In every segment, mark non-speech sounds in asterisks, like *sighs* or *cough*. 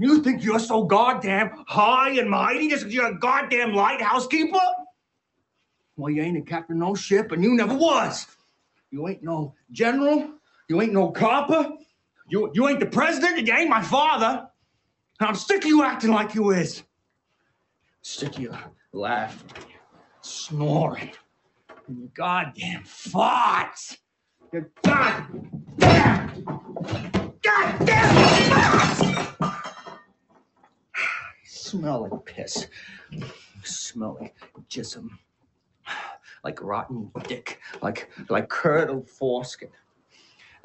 You think you're so goddamn high and mighty just because you're a goddamn lighthouse keeper? Well, you ain't a captain no ship, and you never was. You ain't no general. You ain't no copper. You, you ain't the president, and you ain't my father. And I'm sick of you acting like you is. Sick of you laughing, snoring, and your goddamn farts. Your goddamn, goddamn farts! Smell like piss. Smell like jism. Like rotten dick. Like like curdled foreskin.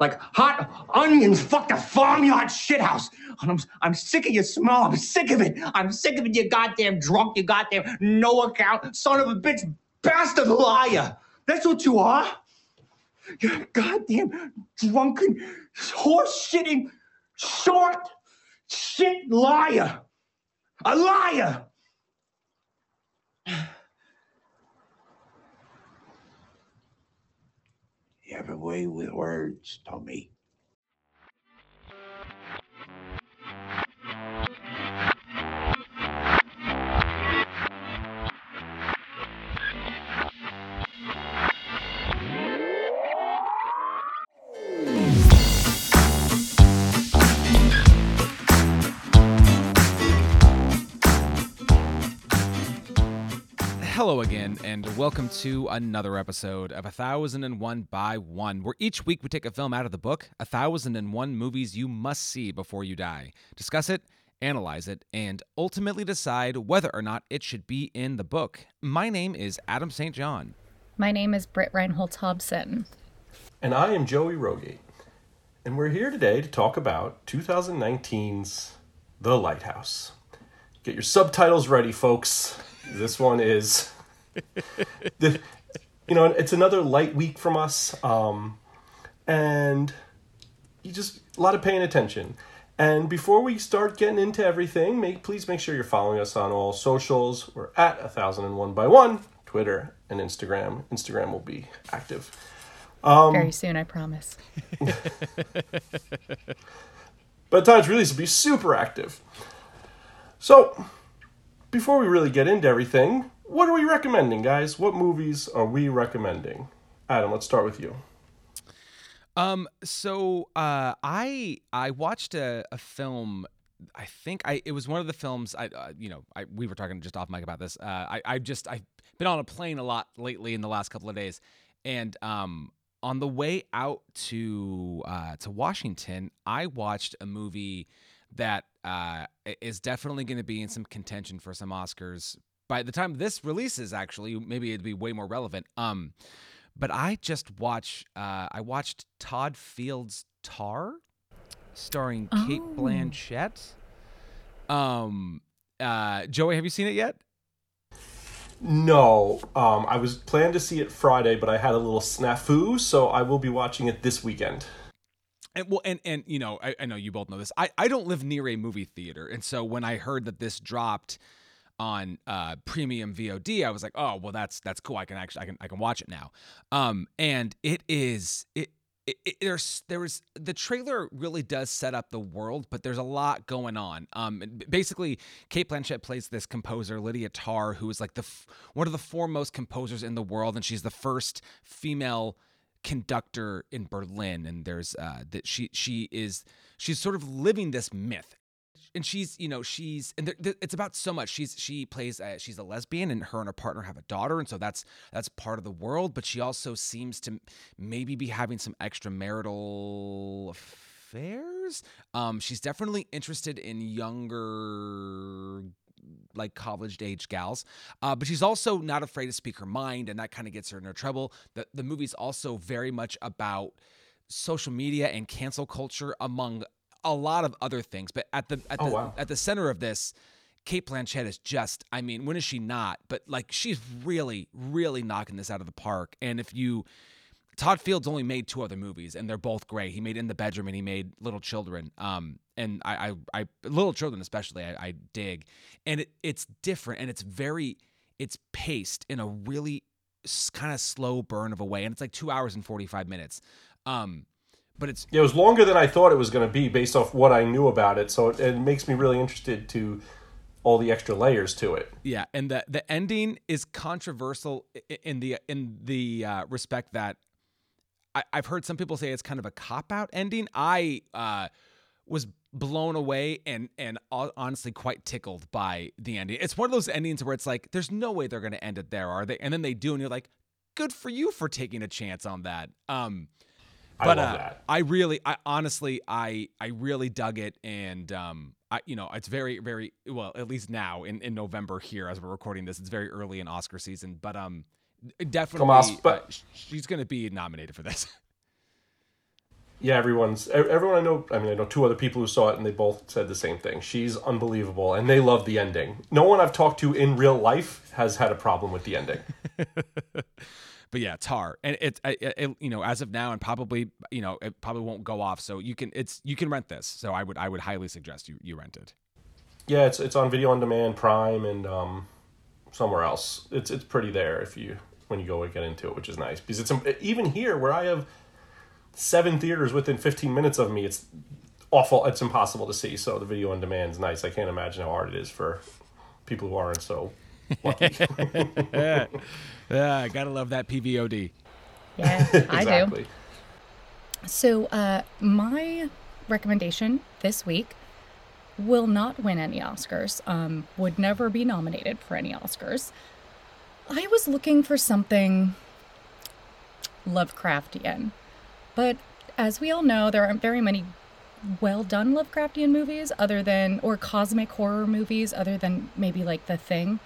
Like hot onions fucked a farmyard shithouse. And I'm, I'm sick of your smell. I'm sick of it. I'm sick of it, you goddamn drunk, you goddamn no account, son of a bitch, bastard liar. That's what you are. You're a goddamn drunken, horse shitting, short shit liar. A liar. You have a way with words, Tommy. Hello again, and welcome to another episode of 1001 by 1, where each week we take a film out of the book, 1001 Movies You Must See Before You Die, discuss it, analyze it, and ultimately decide whether or not it should be in the book. My name is Adam St. John. My name is Britt Reinholtz Hobson. And I am Joey Rogate. And we're here today to talk about 2019's The Lighthouse. Get your subtitles ready, folks. This one is, *laughs* the, you know, it's another light week from us. Um, and you just, a lot of paying attention. And before we start getting into everything, make, please make sure you're following us on all socials. We're at a 1001 by 1, Twitter and Instagram. Instagram will be active. Um, Very soon, I promise. *laughs* By the time it's released, it'll be super active. So, before we really get into everything, what are we recommending, guys? What movies are we recommending? Adam, let's start with you. Um, so uh, I I watched a, a film. I think I it was one of the films. I uh, you know I we were talking just off mic about this. Uh, I I just I've been on a plane a lot lately in the last couple of days, and um on the way out to uh, to Washington, I watched a movie that uh, is definitely going to be in some contention for some Oscars. By the time this releases, actually, maybe it'd be way more relevant. Um, but I just watch. Uh, I watched Todd Field's Tar, starring Cate Oh. Blanchett. Um, uh, Joey, have you seen it yet? No, um, I was planned to see it Friday, but I had a little snafu, so I will be watching it this weekend. And well, and and you know, I, I know you both know this. I I don't live near a movie theater, and so when I heard that this dropped on uh premium VOD, I was like, oh well, that's that's cool. I can actually I can I can watch it now. Um, and it is it. It, it, there's there was the trailer really does set up the world, but there's a lot going on. Um, basically, Cate Blanchett plays this composer Lydia Tár, who is like the one of the foremost composers in the world, and she's the first female conductor in Berlin and there's uh that she she is she's sort of living this myth and she's you know she's and it's about so much she's she plays uh, she's a lesbian and her and her partner have a daughter and so that's that's part of the world but she also seems to maybe be having some extramarital affairs um she's definitely interested in younger like college age gals. Uh, but she's also not afraid to speak her mind, and that kind of gets her in her trouble. The the movie's also very much about social media and cancel culture, among a lot of other things. But at the at Oh, the wow. at the center of this, Cate Blanchett is just, I mean, when is she not? But like she's really, really knocking this out of the park. And if you Todd Fields only made two other movies, and they're both great. He made In the Bedroom and he made Little Children. Um, and I, I, I Little Children especially, I, I dig, and it, it's different and it's very, it's paced in a really kind of slow burn of a way, and it's like two hours and forty five minutes. Um, but it's Yeah, it was longer than I thought it was going to be based off what I knew about it. So it, it makes me really interested to all the extra layers to it. Yeah, and the the ending is controversial in the in the uh, respect that I, I've heard some people say it's kind of a cop out ending. I uh, was blown away and and honestly quite tickled by the ending. It's one of those endings where it's like, there's no way they're going to end it there, are they? And then they do, and you're like, good for you for taking a chance on that. Um, I but love uh, that. I really, I honestly, I I really dug it, and um, I you know, it's very very well, at least now in in November here as we're recording this, it's very early in Oscar season, but um, definitely, uh, but- sh- she's gonna be nominated for this. *laughs* Yeah, everyone's everyone I know. I mean, I know two other people who saw it, and they both said the same thing. She's unbelievable, and they love the ending. No one I've talked to in real life has had a problem with the ending. *laughs* but yeah, Tar, and it, it, it, you know, as of now, and probably, you know, it probably won't go off. So you can, it's you can rent this. So I would, I would highly suggest you you rent it. yeah, it's it's on video on demand, Prime, and um, somewhere else. It's it's pretty there if you when you go and get into it, which is nice because it's even here where I have seven theaters within 15 minutes of me. It's awful. It's impossible to see. So the video on demand is nice. I can't imagine how hard it is for people who aren't so lucky. *laughs* Yeah, I gotta love that PVOD. Yeah, I do. exactly. So, uh, my recommendation this week will not win any Oscars, um, would never be nominated for any Oscars. I was looking for something Lovecraftian, but as we all know, there aren't very many well done Lovecraftian movies other than, or cosmic horror movies other than maybe like The Thing.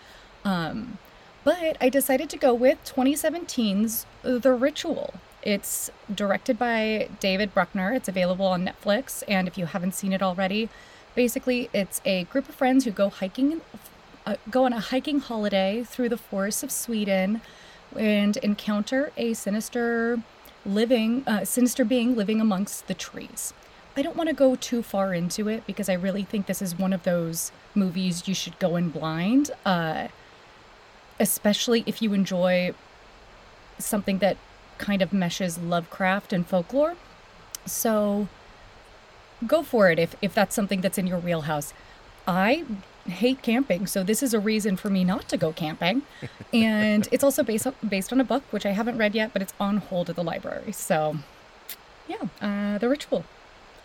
Um, but I decided to go with 2017's The Ritual. It's directed by David Bruckner. It's available on Netflix. And if you haven't seen it already, basically it's a group of friends who go hiking, uh, go on a hiking holiday through the forests of Sweden and encounter a sinister living, uh, sinister being living amongst the trees. I don't want to go too far into it because I really think this is one of those movies you should go in blind. Uh, especially if you enjoy something that kind of meshes Lovecraft and folklore. So go for it if, if that's something that's in your wheelhouse. I hate camping, so this is a reason for me not to go camping. *laughs* and it's also based on, based on a book, which I haven't read yet, but it's on hold at the library. So yeah, uh, The Ritual.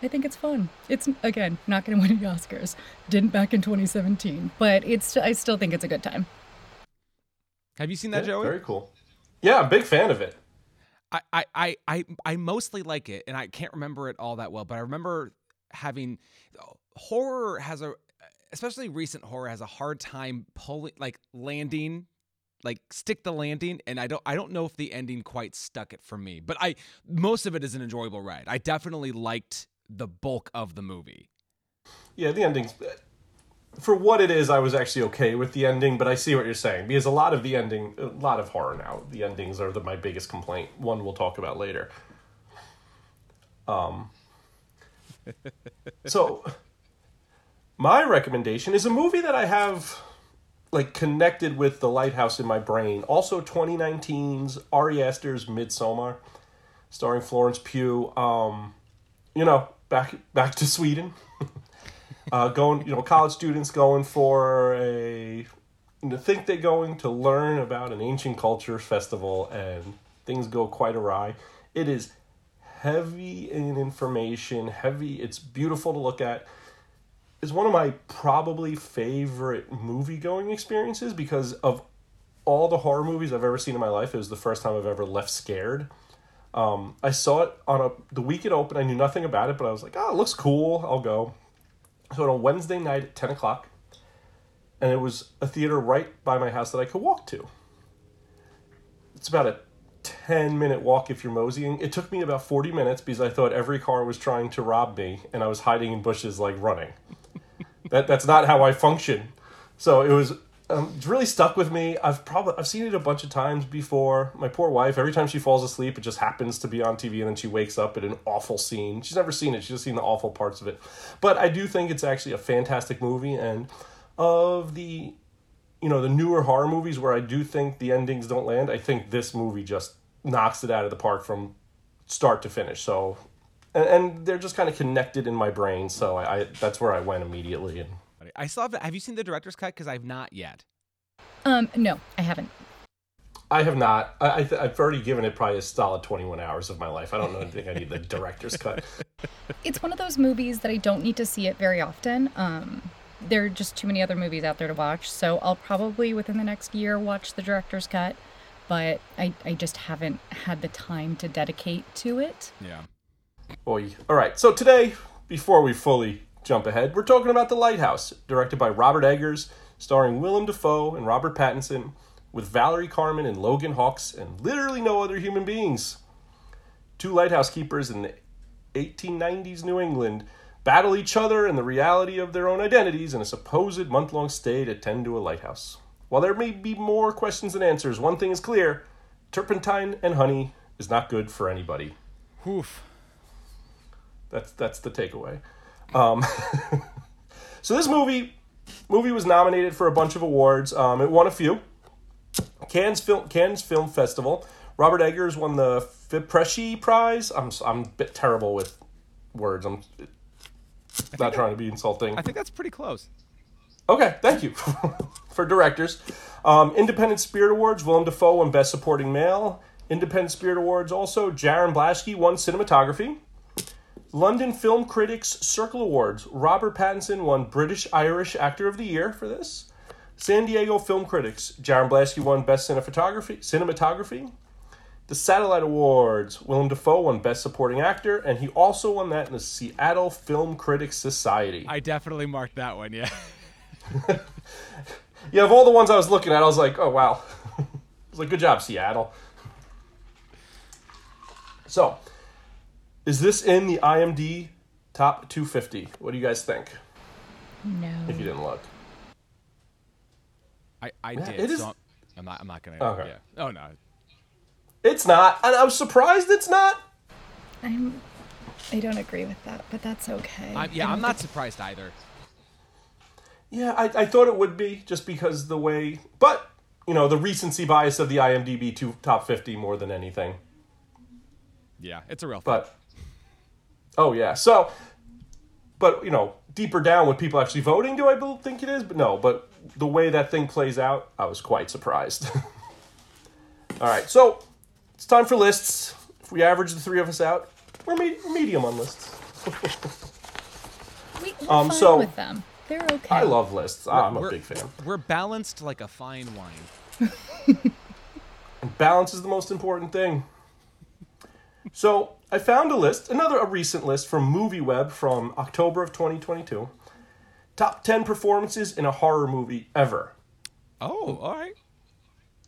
I think it's fun. It's again not going to win any Oscars. Didn't back in 2017, but it's I still think it's a good time. Have you seen that, Yeah, Joey? Very cool. Yeah, I'm a big fan of it. I, I, I, I, I mostly like it, and I can't remember it all that well, but I remember having horror has a, especially recent horror has a hard time pulling, like landing, like stick the landing, and I don't, I don't know if the ending quite stuck it for me, but I, most of it is an enjoyable ride. I definitely liked the bulk of the movie. Yeah, the ending's for what it is. I was actually okay with the ending, but I see what you're saying because a lot of the ending, a lot of horror now, the endings are the, my biggest complaint. One we'll talk about later. Um. *laughs* So, my recommendation is a movie that I have like connected with the lighthouse in my brain. Also, 2019's Ari Aster's Midsommar, starring Florence Pugh. Um, you know, back back to Sweden. Uh, going, you know, college students going for a to think they're going to learn about an ancient culture festival, and things go quite awry. It is heavy in information, heavy. It's beautiful to look at. It's one of my probably favorite movie going experiences because of all the horror movies I've ever seen in my life. It was the first time I've ever left scared. Um, I saw it on a the week it opened. I knew nothing about it, but I was like, "Oh, it looks cool. I'll go." So on Wednesday night at ten o'clock, and it was a theater right by my house that I could walk to. It's about a ten minute walk if you're moseying. It took me about forty minutes because I thought every car was trying to rob me, and I was hiding in bushes like running. that that's not how I function. So it was um, it's really stuck with me. I've probably I've seen it a bunch of times before. My poor wife, every time she falls asleep, it just happens to be on TV, and then she wakes up at an awful scene. She's never seen it; she's just seen the awful parts of it. But I do think it's actually a fantastic movie, and of the you know the newer horror movies where I do think the endings don't land, I think this movie just knocks it out of the park from start to finish. So and, and they're just kind of connected in my brain. So I, I that's where I went immediately. And I still have. Have you seen the director's cut? Because I've not yet. Um, no, I haven't. I have not. I, I th- I've already given it probably a solid 21 hours of my life. I don't know. anything. I need the director's cut. *laughs* It's one of those movies that I don't need to see it very often. Um, there are just too many other movies out there to watch, so I'll probably within the next year watch the director's cut. But I, I just haven't had the time to dedicate to it. Yeah. Boy. All right. So today, before we fully jump ahead, we're talking about The Lighthouse, directed by Robert Eggers, starring Willem Dafoe and Robert Pattinson, with Valeriia Karaman and Logan Hawkes, and literally no other human beings. Two lighthouse keepers in the 1890s New England battle each other and the reality of their own identities in a supposed month long stay to tend to a lighthouse. While there may be more questions than answers, one thing is clear turpentine and honey is not good for anybody. Oof. That's that's the takeaway. Um, *laughs* so this movie movie was nominated for a bunch of awards. Um, it won a few. Cannes Film Cannes Film Festival. Robert Eggers won the Fipresci Prize. I'm I'm a bit terrible with words. I'm not trying to be insulting. I think that's pretty close. Okay, thank you *laughs* for directors. Um, Independent Spirit Awards. Willem Dafoe won Best Supporting Male. Independent Spirit Awards also. Jarin Blaschke won Cinematography. London Film Critics Circle Awards. Robert Pattinson won British Irish Actor of the Year for this. San Diego Film Critics. Jarin Blaschke won Best Cinematography. Cinematography. The Satellite Awards. Willem Dafoe won Best Supporting Actor, and he also won that in the Seattle Film Critics Society. I definitely marked that one. Yeah. *laughs* Yeah, of all the ones I was looking at, I was like, oh wow. *laughs* I was like, good job, Seattle. So, is this in the IMDb top 250? What do you guys think? No. If you didn't look. I, I Yeah, did. it is- So I'm, I'm not. I'm not gonna. Okay. Yeah. Oh no. It's not, and I'm surprised it's not. I'm. I don't agree with that, but that's okay. I'm, yeah, I I'm don't not surprised either. Yeah, I, I thought it would be just because the way, but you know, the recency bias of the IMDb two top 50 more than anything. Yeah, it's a real thing. But oh yeah, so but you know, deeper down with people actually voting, do I think it is? But no, but the way that thing plays out, I was quite surprised. *laughs* All right, so it's time for lists. If we average the three of us out, we're, me- we're medium on lists. *laughs* We, we're Um, fine so- with them. They're okay. I love lists. I'm a big fan. We're balanced like a fine wine. *laughs* And balance is the most important thing. So I found a list, another a recent list from MovieWeb from October of 2022. Top 10 performances in a horror movie ever. Oh, all right.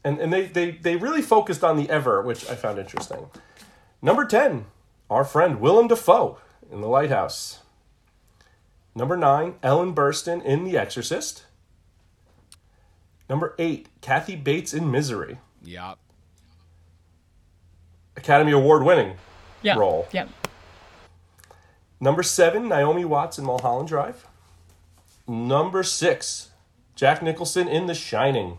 And, and they, they, they really focused on the ever, which I found interesting. Number 10, our friend Willem Dafoe in The Lighthouse. Number 9, Ellen Burstyn in The Exorcist. Number 8, Kathy Bates in Misery. Yeah. Academy Award winning yeah. role. Yeah. Number seven, Naomi Watts in Mulholland Drive. Number six, Jack Nicholson in The Shining.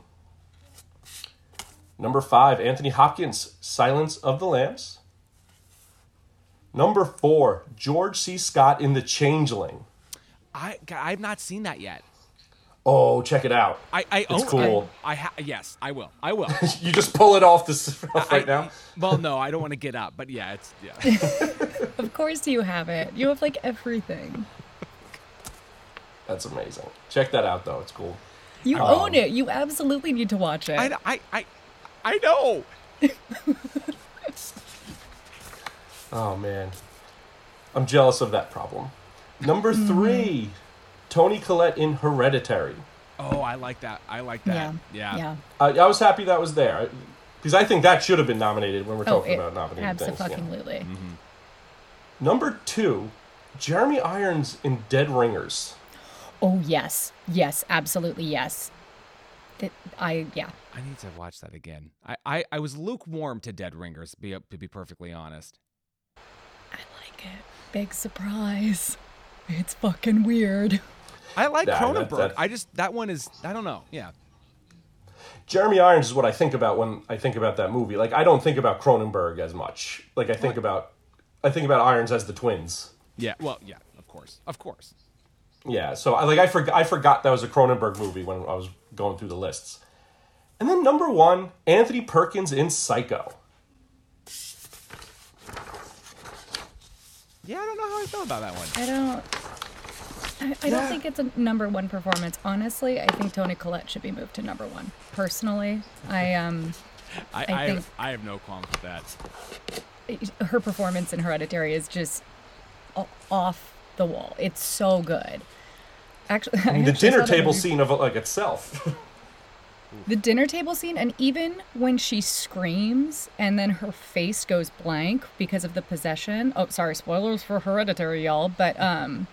Number five, Anthony Hopkins, Silence of the Lambs. Number four, George C. Scott in The Changeling. I I've not seen that yet. Oh, check it out. I I It's own, cool. I, I ha- yes, I will. I will. *laughs* You just pull it off this *laughs* right I- now. Well, no, I don't want to get up, but yeah, it's yeah. *laughs* Of course you have it. You have like everything. That's amazing. Check that out, though. It's cool. You um, own it. You absolutely need to watch it. I I I I know. Oh man, I'm jealous of that problem. Number mm-hmm. three, Toni Collette in Hereditary. Oh, I like that. I like that. yeah. Yeah. Yeah. I, I was happy that was there because I think that should have been nominated when we're Oh, talking it, about nominated things. yeah. absolutely. Mm-hmm. Number two, Jeremy Irons in Dead Ringers. Oh yes, yes, absolutely yes. That I yeah. I need to watch that again. I, I, I was lukewarm to Dead Ringers, be to be perfectly honest. I like it. Big surprise. It's fucking weird. I like Yeah, Cronenberg. that- I just that one is I don't know. Yeah. Jeremy Irons is what I think about when I think about that movie. Like I don't think about Cronenberg as much. Like I think about I think about Irons as the twins. Yeah, well, yeah, of course, of course. Yeah, so I like I forgot I forgot that was a Cronenberg movie when I was going through the lists. And then number one, Anthony Perkins in Psycho. Yeah, I don't know how I felt about that one. I don't. I, I don't think it's a number one performance. Honestly, I think Toni Collette should be moved to number one. Personally, I um, *laughs* I, I I, think- have, I have no qualms with that. her performance in Hereditary is just off the wall. It's so good. Actually, *laughs* I the actually dinner table scene of like itself. *laughs* The dinner table scene, and even when she screams and then her face goes blank because of the possession. Oh, sorry, spoilers for Hereditary, y'all. But um,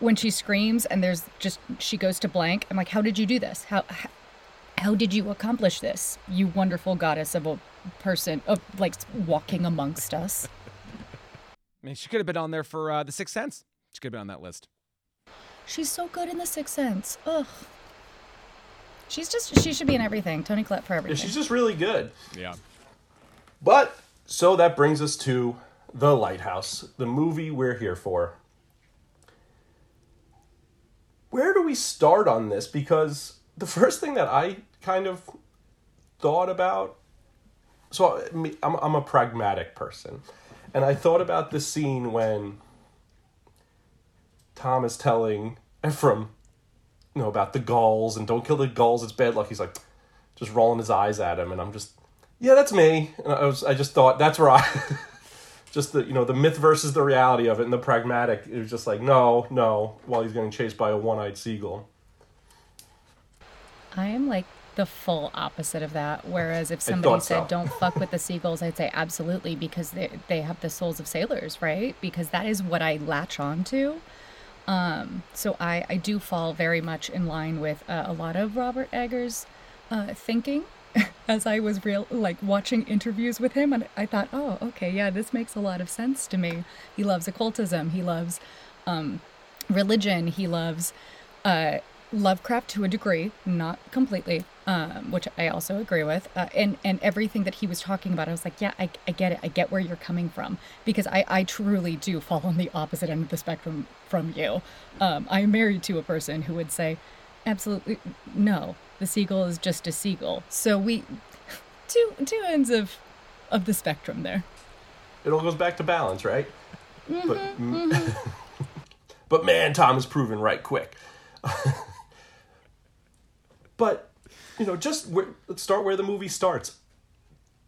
when she screams and there's just she goes to blank, I'm like, how did you do this? How how, how did you accomplish this? You wonderful goddess of a person of like walking amongst us. *laughs* I mean, she could have been on there for uh, the Sixth Sense. She could have been on that list. She's so good in The Sixth Sense. Ugh. She's just she should be in everything. Toni Collette for Yeah, everything. she's just really good. Yeah. But so that brings us to The Lighthouse, the movie we're here for. Where do we start on this? Because the first thing that I kind of thought about so I'm, I'm a pragmatic person. And I thought about the scene when Tom is telling Ephraim, you know, about the gulls and don't kill the gulls, it's bad luck. He's like, just rolling his eyes at him. And I'm just, yeah, that's me. And I was, I just thought that's where I, *laughs* just the, you know, the myth versus the reality of it and the pragmatic. It was just like, no, no, while he's getting chased by a one eyed seagull. I am like the full opposite of that. Whereas if somebody said so. don't fuck with the *laughs* seagulls, I'd say absolutely because they they have the souls of sailors, right? Because that is what I latch on to. Um, so I I do fall very much in line with uh, a lot of Robert Eggers' uh, thinking. *laughs* As I was real like watching interviews with him, and I thought, oh, okay, yeah, this makes a lot of sense to me. He loves occultism. He loves um, religion. He loves uh, Lovecraft to a degree, not completely, um, which I also agree with. Uh, and and everything that he was talking about, I was like, yeah, I, I get it. I get where you're coming from because I, I truly do fall on the opposite end of the spectrum from you. Um, I'm married to a person who would say, absolutely no. The seagull is just a seagull. So we *laughs* two two ends of of the spectrum there. It all goes back to balance, right? Mm-hmm, but, mm. mm-hmm. *laughs* but man, Tom is proven right quick. *laughs* but you know, just let's start where the movie starts.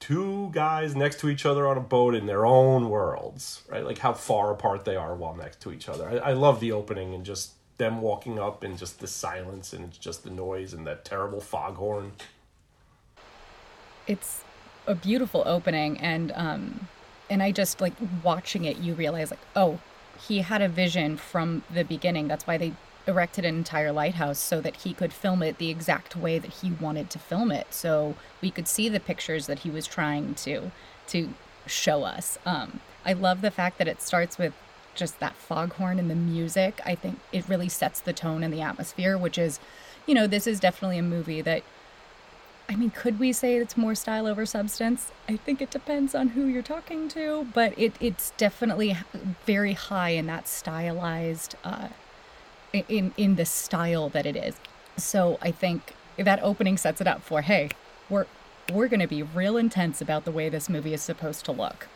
Two guys next to each other on a boat in their own worlds, right? Like how far apart they are while next to each other. I, I love the opening and just them walking up and just the silence and just the noise and that terrible foghorn. it's a beautiful opening and um and i just like watching it you realize like oh he had a vision from the beginning. That's why they erected an entire lighthouse so that he could film it the exact way that he wanted to film it. So we could see the pictures that he was trying to to show us. Um i love the fact that it starts with just that foghorn and the music i think it really sets the tone and the atmosphere which is you know this is definitely a movie that I mean, could we say it's more style over substance? I think it depends on who you're talking to, but it, it's definitely very high in that stylized, uh, in in the style that it is. So I think that opening sets it up for hey, we're we're gonna be real intense about the way this movie is supposed to look.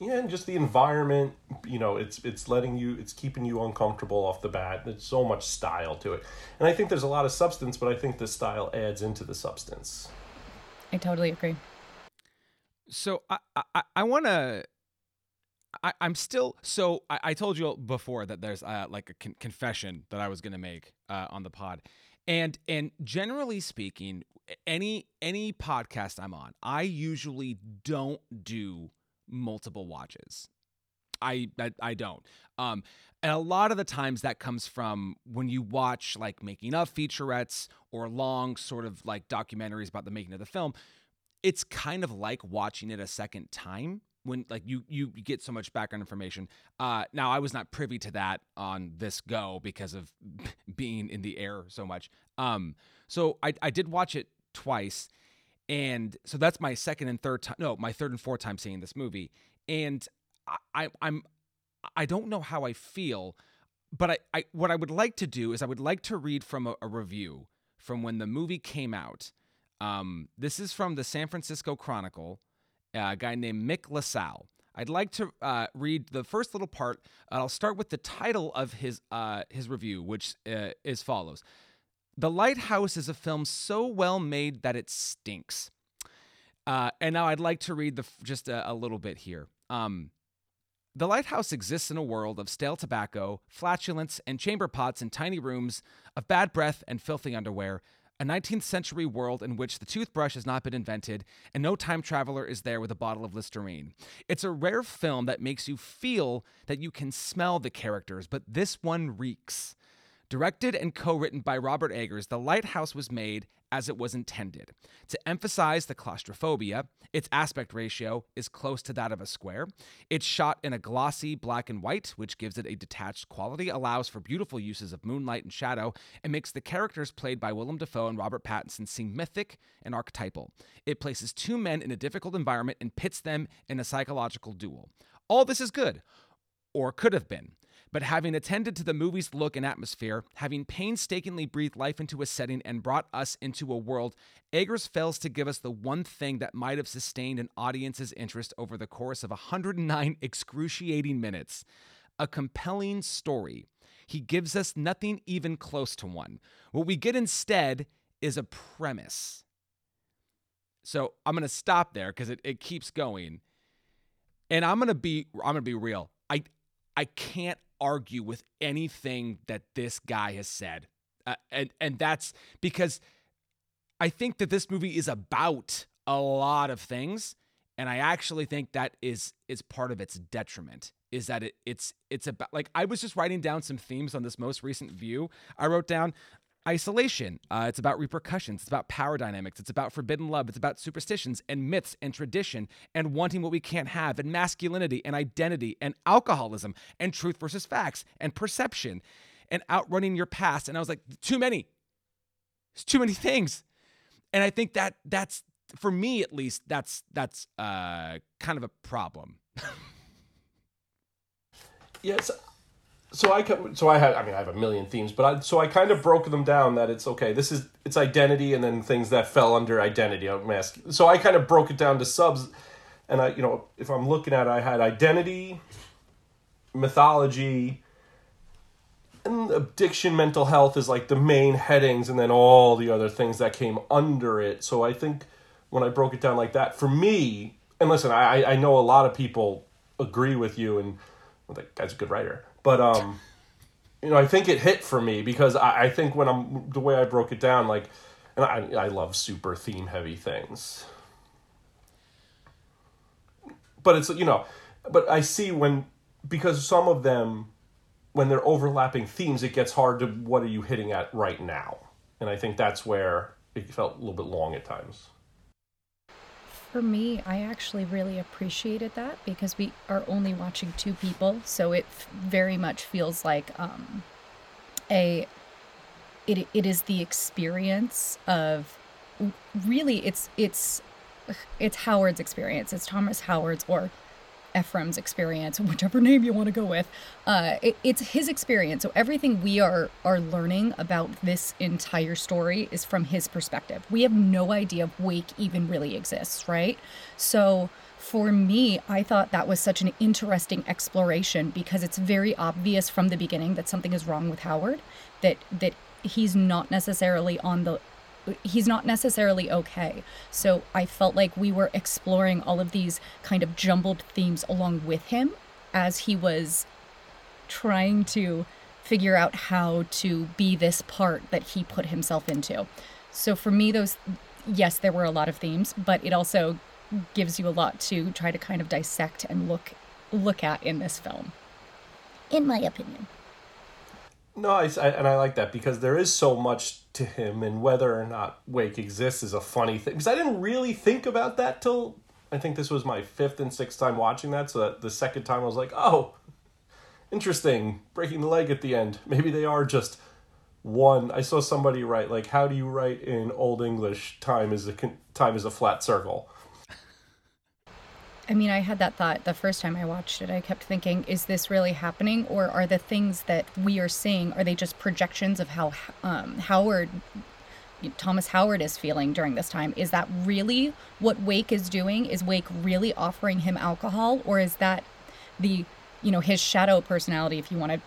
Yeah, and just the environment, you know, it's it's letting you it's keeping you uncomfortable off the bat. There's so much style to it. And I think there's a lot of substance, but I think the style adds into the substance. I totally agree. So I I, I want to. I, I'm still so I, I told you before that there's uh, like a con- confession that I was gonna make uh, on the pod, and and generally speaking, any any podcast I'm on, I usually don't do multiple watches. I I, I don't. Um, and a lot of the times that comes from when you watch like making of featurettes or long sort of like documentaries about the making of the film it's kind of like watching it a second time when like you you, get so much background information uh now i was not privy to that on this go because of *laughs* being in the air so much um so i i did watch it twice and so that's my second and third time no my third and fourth time seeing this movie and I, I'm I don't know how I feel, but I, I what I would like to do is I would like to read from a, a review from when the movie came out. Um, this is from the San Francisco Chronicle, a guy named Mick LaSalle. I'd like to uh, read the first little part. I'll start with the title of his uh, his review, which uh, is follows: "The Lighthouse is a film so well made that it stinks." Uh, and now I'd like to read the just a, a little bit here. Um, the lighthouse exists in a world of stale tobacco, flatulence, and chamber pots in tiny rooms, of bad breath and filthy underwear, a 19th century world in which the toothbrush has not been invented and no time traveler is there with a bottle of Listerine. It's a rare film that makes you feel that you can smell the characters, but this one reeks. Directed and co written by Robert Eggers, The Lighthouse was made as it was intended to emphasize the claustrophobia. Its aspect ratio is close to that of a square. It's shot in a glossy black and white, which gives it a detached quality, allows for beautiful uses of moonlight and shadow, and makes the characters played by Willem Dafoe and Robert Pattinson seem mythic and archetypal. It places two men in a difficult environment and pits them in a psychological duel. All this is good, or could have been. But having attended to the movie's look and atmosphere, having painstakingly breathed life into a setting and brought us into a world, Eggers fails to give us the one thing that might have sustained an audience's interest over the course of 109 *laughs* excruciating minutes a compelling story. He gives us nothing even close to one. What we get instead is a premise. So I'm going to stop there because it, it keeps going. And I'm to be I'm to be real. I I can't argue with anything that this guy has said. Uh, and and that's because I think that this movie is about a lot of things and I actually think that is is part of its detriment is that it, it's it's about like I was just writing down some themes on this most recent view. I wrote down isolation. Uh, it's about repercussions. It's about power dynamics. It's about forbidden love. It's about superstitions and myths and tradition and wanting what we can't have and masculinity and identity and alcoholism and truth versus facts and perception and outrunning your past. And I was like, too many. It's too many *laughs* things. And I think that that's for me at least that's that's uh, kind of a problem. *laughs* yes, so I so I had I mean I have a million themes, but I so I kind of broke them down that it's okay. This is it's identity and then things that fell under identity. Mask. So I kind of broke it down to subs, and I you know if I'm looking at it, I had identity, mythology, and addiction, mental health is like the main headings, and then all the other things that came under it. So I think when I broke it down like that, for me, and listen, I I know a lot of people agree with you, and well, that guy's a good writer but um, you know, I think it hit for me because I, I think when I'm the way I broke it down, like, and I I love super theme heavy things. But it's you know, but I see when because some of them when they're overlapping themes, it gets hard to what are you hitting at right now, and I think that's where it felt a little bit long at times. For me, I actually really appreciated that because we are only watching two people, so it very much feels like um, a it it is the experience of really it's it's it's Howard's experience. It's Thomas Howard's or Ephraim's experience, whichever name you want to go with. Uh, it, it's his experience. So everything we are are learning about this entire story is from his perspective. We have no idea if Wake even really exists, right? So for me, I thought that was such an interesting exploration because it's very obvious from the beginning that something is wrong with Howard, that that he's not necessarily on the he's not necessarily okay. So I felt like we were exploring all of these kind of jumbled themes along with him as he was trying to figure out how to be this part that he put himself into. So for me those yes, there were a lot of themes, but it also gives you a lot to try to kind of dissect and look look at in this film. In my opinion. No, I, I, and I like that because there is so much to him, and whether or not Wake exists is a funny thing. Because I didn't really think about that till I think this was my fifth and sixth time watching that. So that the second time I was like, oh, interesting, breaking the leg at the end. Maybe they are just one. I saw somebody write like, how do you write in Old English? Time is a time is a flat circle. I mean, I had that thought the first time I watched it. I kept thinking, is this really happening? Or are the things that we are seeing, are they just projections of how um, Howard, Thomas Howard is feeling during this time? Is that really what Wake is doing? Is Wake really offering him alcohol? Or is that the, you know, his shadow personality, if you want to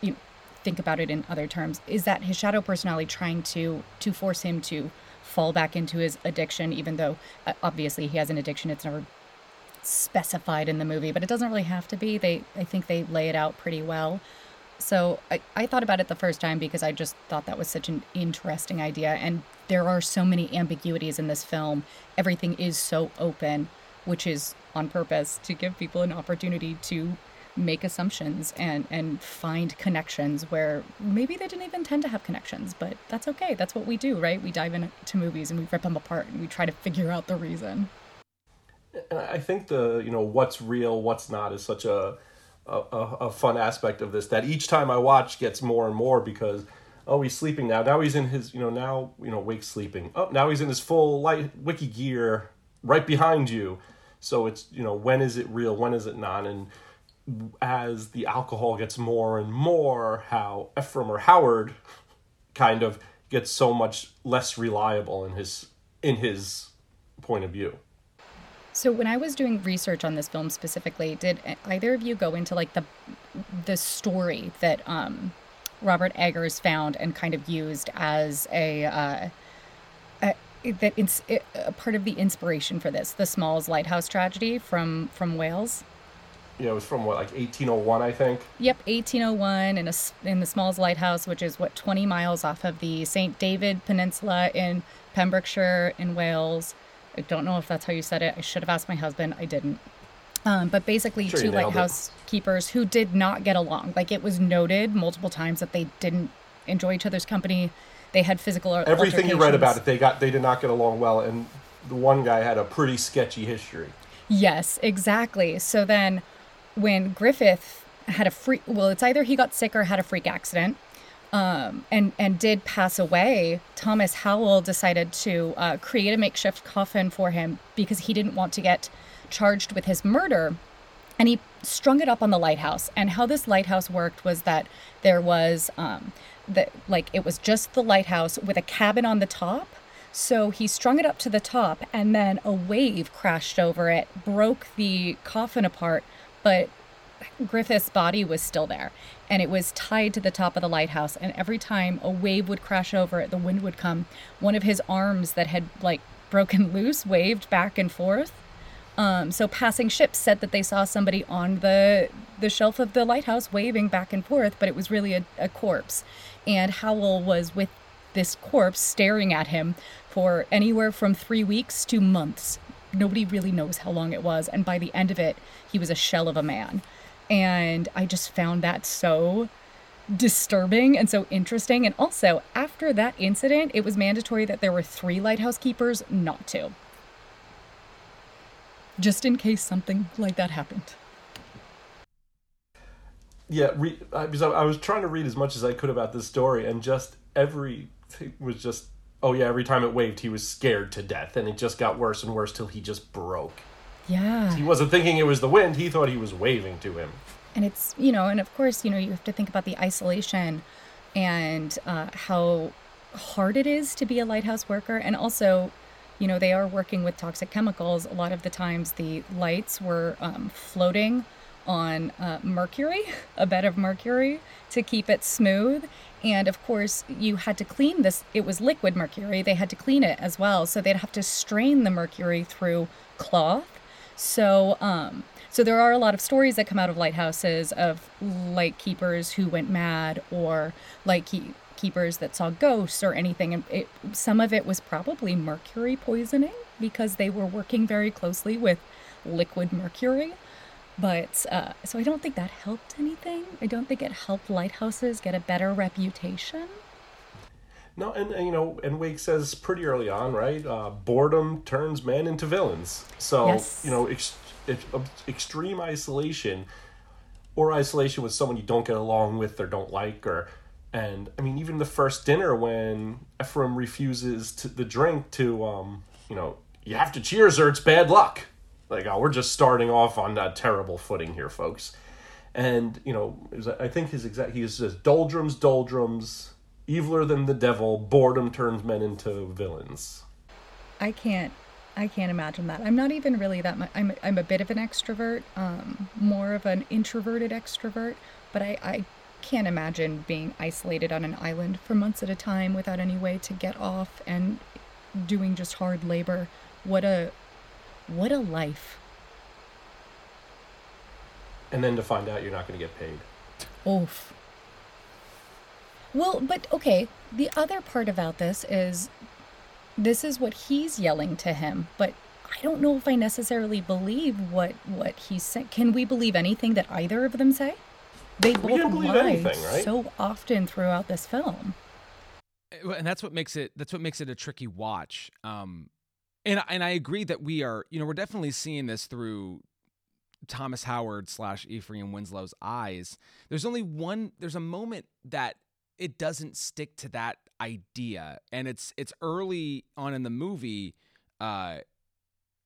you know, think about it in other terms, is that his shadow personality trying to to force him to fall back into his addiction, even though uh, obviously he has an addiction. It's never specified in the movie, but it doesn't really have to be. They I think they lay it out pretty well. So I, I thought about it the first time because I just thought that was such an interesting idea. And there are so many ambiguities in this film. Everything is so open, which is on purpose to give people an opportunity to make assumptions and and find connections where maybe they didn't even tend to have connections but that's okay that's what we do right we dive into movies and we rip them apart and we try to figure out the reason and I think the you know what's real, what's not is such a, a a fun aspect of this that each time I watch gets more and more because oh he's sleeping now. Now he's in his you know now you know Wake sleeping. Oh now he's in his full light wiki gear right behind you. So it's you know when is it real when is it not? And as the alcohol gets more and more how Ephraim or Howard kind of gets so much less reliable in his in his point of view. So when I was doing research on this film specifically, did either of you go into like the the story that um, Robert Eggers found and kind of used as a, uh, a that it's a part of the inspiration for this, the Smalls Lighthouse tragedy from from Wales? Yeah, it was from what like 1801, I think. Yep, 1801 in a in the Smalls Lighthouse, which is what 20 miles off of the St. David Peninsula in Pembrokeshire in Wales. I don't know if that's how you said it. I should have asked my husband. I didn't. Um, but basically, sure two lighthouse it. keepers who did not get along. Like it was noted multiple times that they didn't enjoy each other's company. They had physical everything you read about it. They got they did not get along well, and the one guy had a pretty sketchy history. Yes, exactly. So then, when Griffith had a freak, well, it's either he got sick or had a freak accident um, and and did pass away, Thomas Howell decided to uh, create a makeshift coffin for him because he didn't want to get charged with his murder, and he strung it up on the lighthouse. And how this lighthouse worked was that there was um, that like it was just the lighthouse with a cabin on the top. So he strung it up to the top, and then a wave crashed over it, broke the coffin apart, but Griffith's body was still there and it was tied to the top of the lighthouse. And every time a wave would crash over it, the wind would come. One of his arms that had like broken *laughs* loose waved back and forth. Um, so passing ships said that they saw somebody on the the shelf of the lighthouse waving back and forth, but it was really a, a corpse. And Howell was with this corpse staring at him for anywhere from three weeks to months. Nobody really knows how long it was. And by the end of it, he was a shell of a man. And I just found that so disturbing and so interesting. And also, after that incident, it was mandatory that there were three lighthouse keepers, not two. Just in case something like that happened. Yeah, re- I, was, I was trying to read as much as I could about this story, and just everything was just, oh yeah, every time it waved, he was scared to death, and it just got worse and worse till he just broke. Yeah. He wasn't thinking it was the wind, he thought he was waving to him. And it's, you know, and of course, you know, you have to think about the isolation and uh, how hard it is to be a lighthouse worker. And also, you know, they are working with toxic chemicals. A lot of the times the lights were um, floating on uh, mercury, *laughs* a bed of mercury, to keep it smooth. And of course, you had to clean this. It was liquid mercury. They had to clean it as well. So they'd have to strain the mercury through cloth so, um, so there are a lot of stories that come out of lighthouses of light keepers who went mad or light keep- keepers that saw ghosts or anything. And it, some of it was probably mercury poisoning because they were working very closely with liquid mercury. But uh, so I don't think that helped anything. I don't think it helped lighthouses get a better reputation. No, and, and, you know, and Wake says pretty early on, right? Uh, boredom turns men into villains. So yes. you know, ex- extreme isolation or isolation with someone you don't get along with or don't like, or and I mean, even the first dinner when Ephraim refuses to, the drink to, um, you know, you have to cheers or it's bad luck. Like, oh, we're just starting off on a terrible footing here, folks. And you know, was, I think his exact he says doldrums, doldrums, eviler than the devil. Boredom turns men into villains. I can't I can't imagine that. I'm not even really that much. I'm I'm a bit of an extrovert, um, more of an introverted extrovert. But I I can't imagine being isolated on an island for months at a time without any way to get off and doing just hard labor. What a what a life. And then to find out you're not going to get paid. Oof. Well, but okay, the other part about this is this is what he's yelling to him, but I don't know if I necessarily believe what what he's saying. Can we believe anything that either of them say? They We both can lie right? so often throughout this film. Uh, and that's what makes it that's what makes it a tricky watch um and and i agree that we are you know we're definitely seeing this through thomas howard slash ephraim winslow's eyes there's only one there's a moment that it doesn't stick to that idea and it's it's early on in the movie uh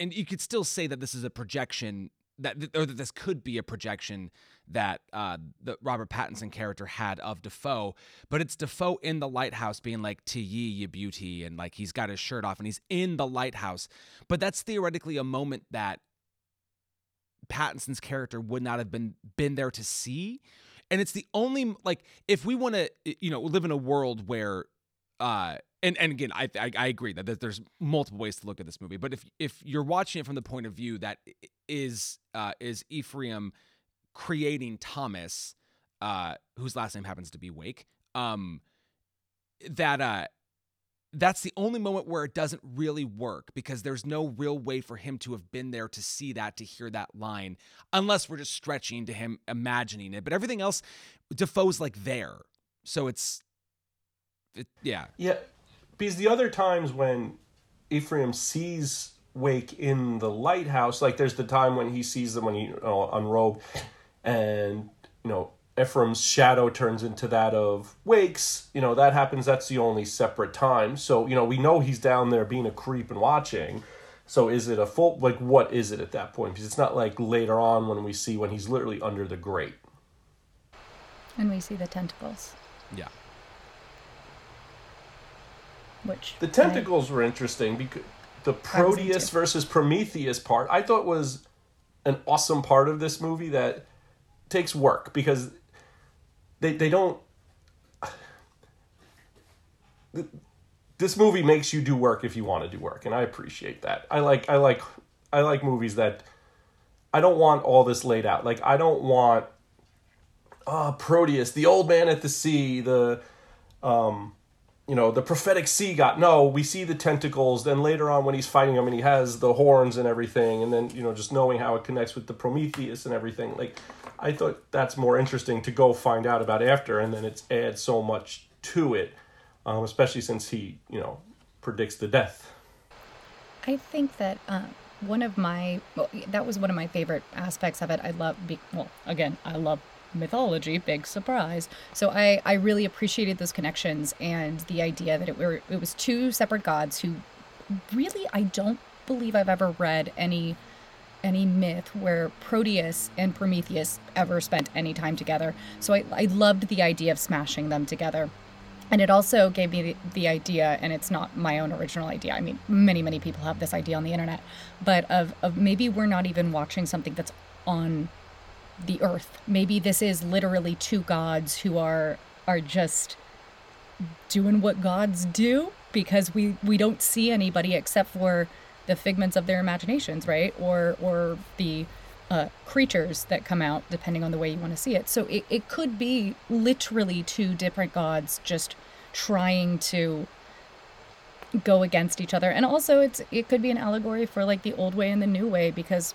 and you could still say that this is a projection that or that this could be a projection that uh, the Robert Pattinson character had of Dafoe, but it's Dafoe in the lighthouse being like "To ye, ye beauty," and like he's got his shirt off and he's in the lighthouse. But that's theoretically a moment that Pattinson's character would not have been been there to see, and it's the only like if we want to you know live in a world where uh and and again I, I I agree that there's multiple ways to look at this movie but if if you're watching it from the point of view that is uh is Ephraim creating Thomas uh whose last name happens to be Wake um that uh that's the only moment where it doesn't really work because there's no real way for him to have been there to see that to hear that line unless we're just stretching to him imagining it. But everything else Dafoe's like there. So it's it, yeah. Yeah, because the other times when Ephraim sees Wake in the lighthouse, like there's the time when he sees them when he you know, unrobed, and you know Ephraim's shadow turns into that of Wake's. You know that happens. That's the only separate time. So you know we know he's down there being a creep and watching. So is it a full like what is it at that point? Because it's not like later on when we see when he's literally under the grate. And we see the tentacles, yeah which The I- tentacles were interesting because the Proteus versus Prometheus part I thought was an awesome part of this movie that takes work because they they don't this movie makes you do work if you want to do work and I appreciate that. I like I like I like movies that I don't want all this laid out. Like I don't want uh Proteus, the old man at the sea, the um you know, the prophetic sea god. No, we see the tentacles. Then later on, when he's fighting him and he has the horns and everything, and then, you know, just knowing how it connects with the Prometheus and everything. Like, I thought that's more interesting to go find out about after, and then it's adds so much to it, um, especially since he, you know, predicts the death. I think that uh, one of my well, that was one of my favorite aspects of it. I love be, well again I love mythology, big surprise. So I I really appreciated those connections and the idea that it were it was two separate gods who really I don't believe I've ever read any any myth where Proteus and Prometheus ever spent any time together. So I, I loved the idea of smashing them together. And it also gave me the, the idea, and it's not my own original idea. I mean, many, many people have this idea on the internet, but of, of maybe we're not even watching something that's on the earth. Maybe this is literally two gods who are are just doing what gods do because we we don't see anybody except for the figments of their imaginations, right? Or or the uh, creatures that come out, depending on the way you want to see it. So it, it could be literally two different gods just trying to go against each other. And also it's it could be an allegory for like the old way and the new way because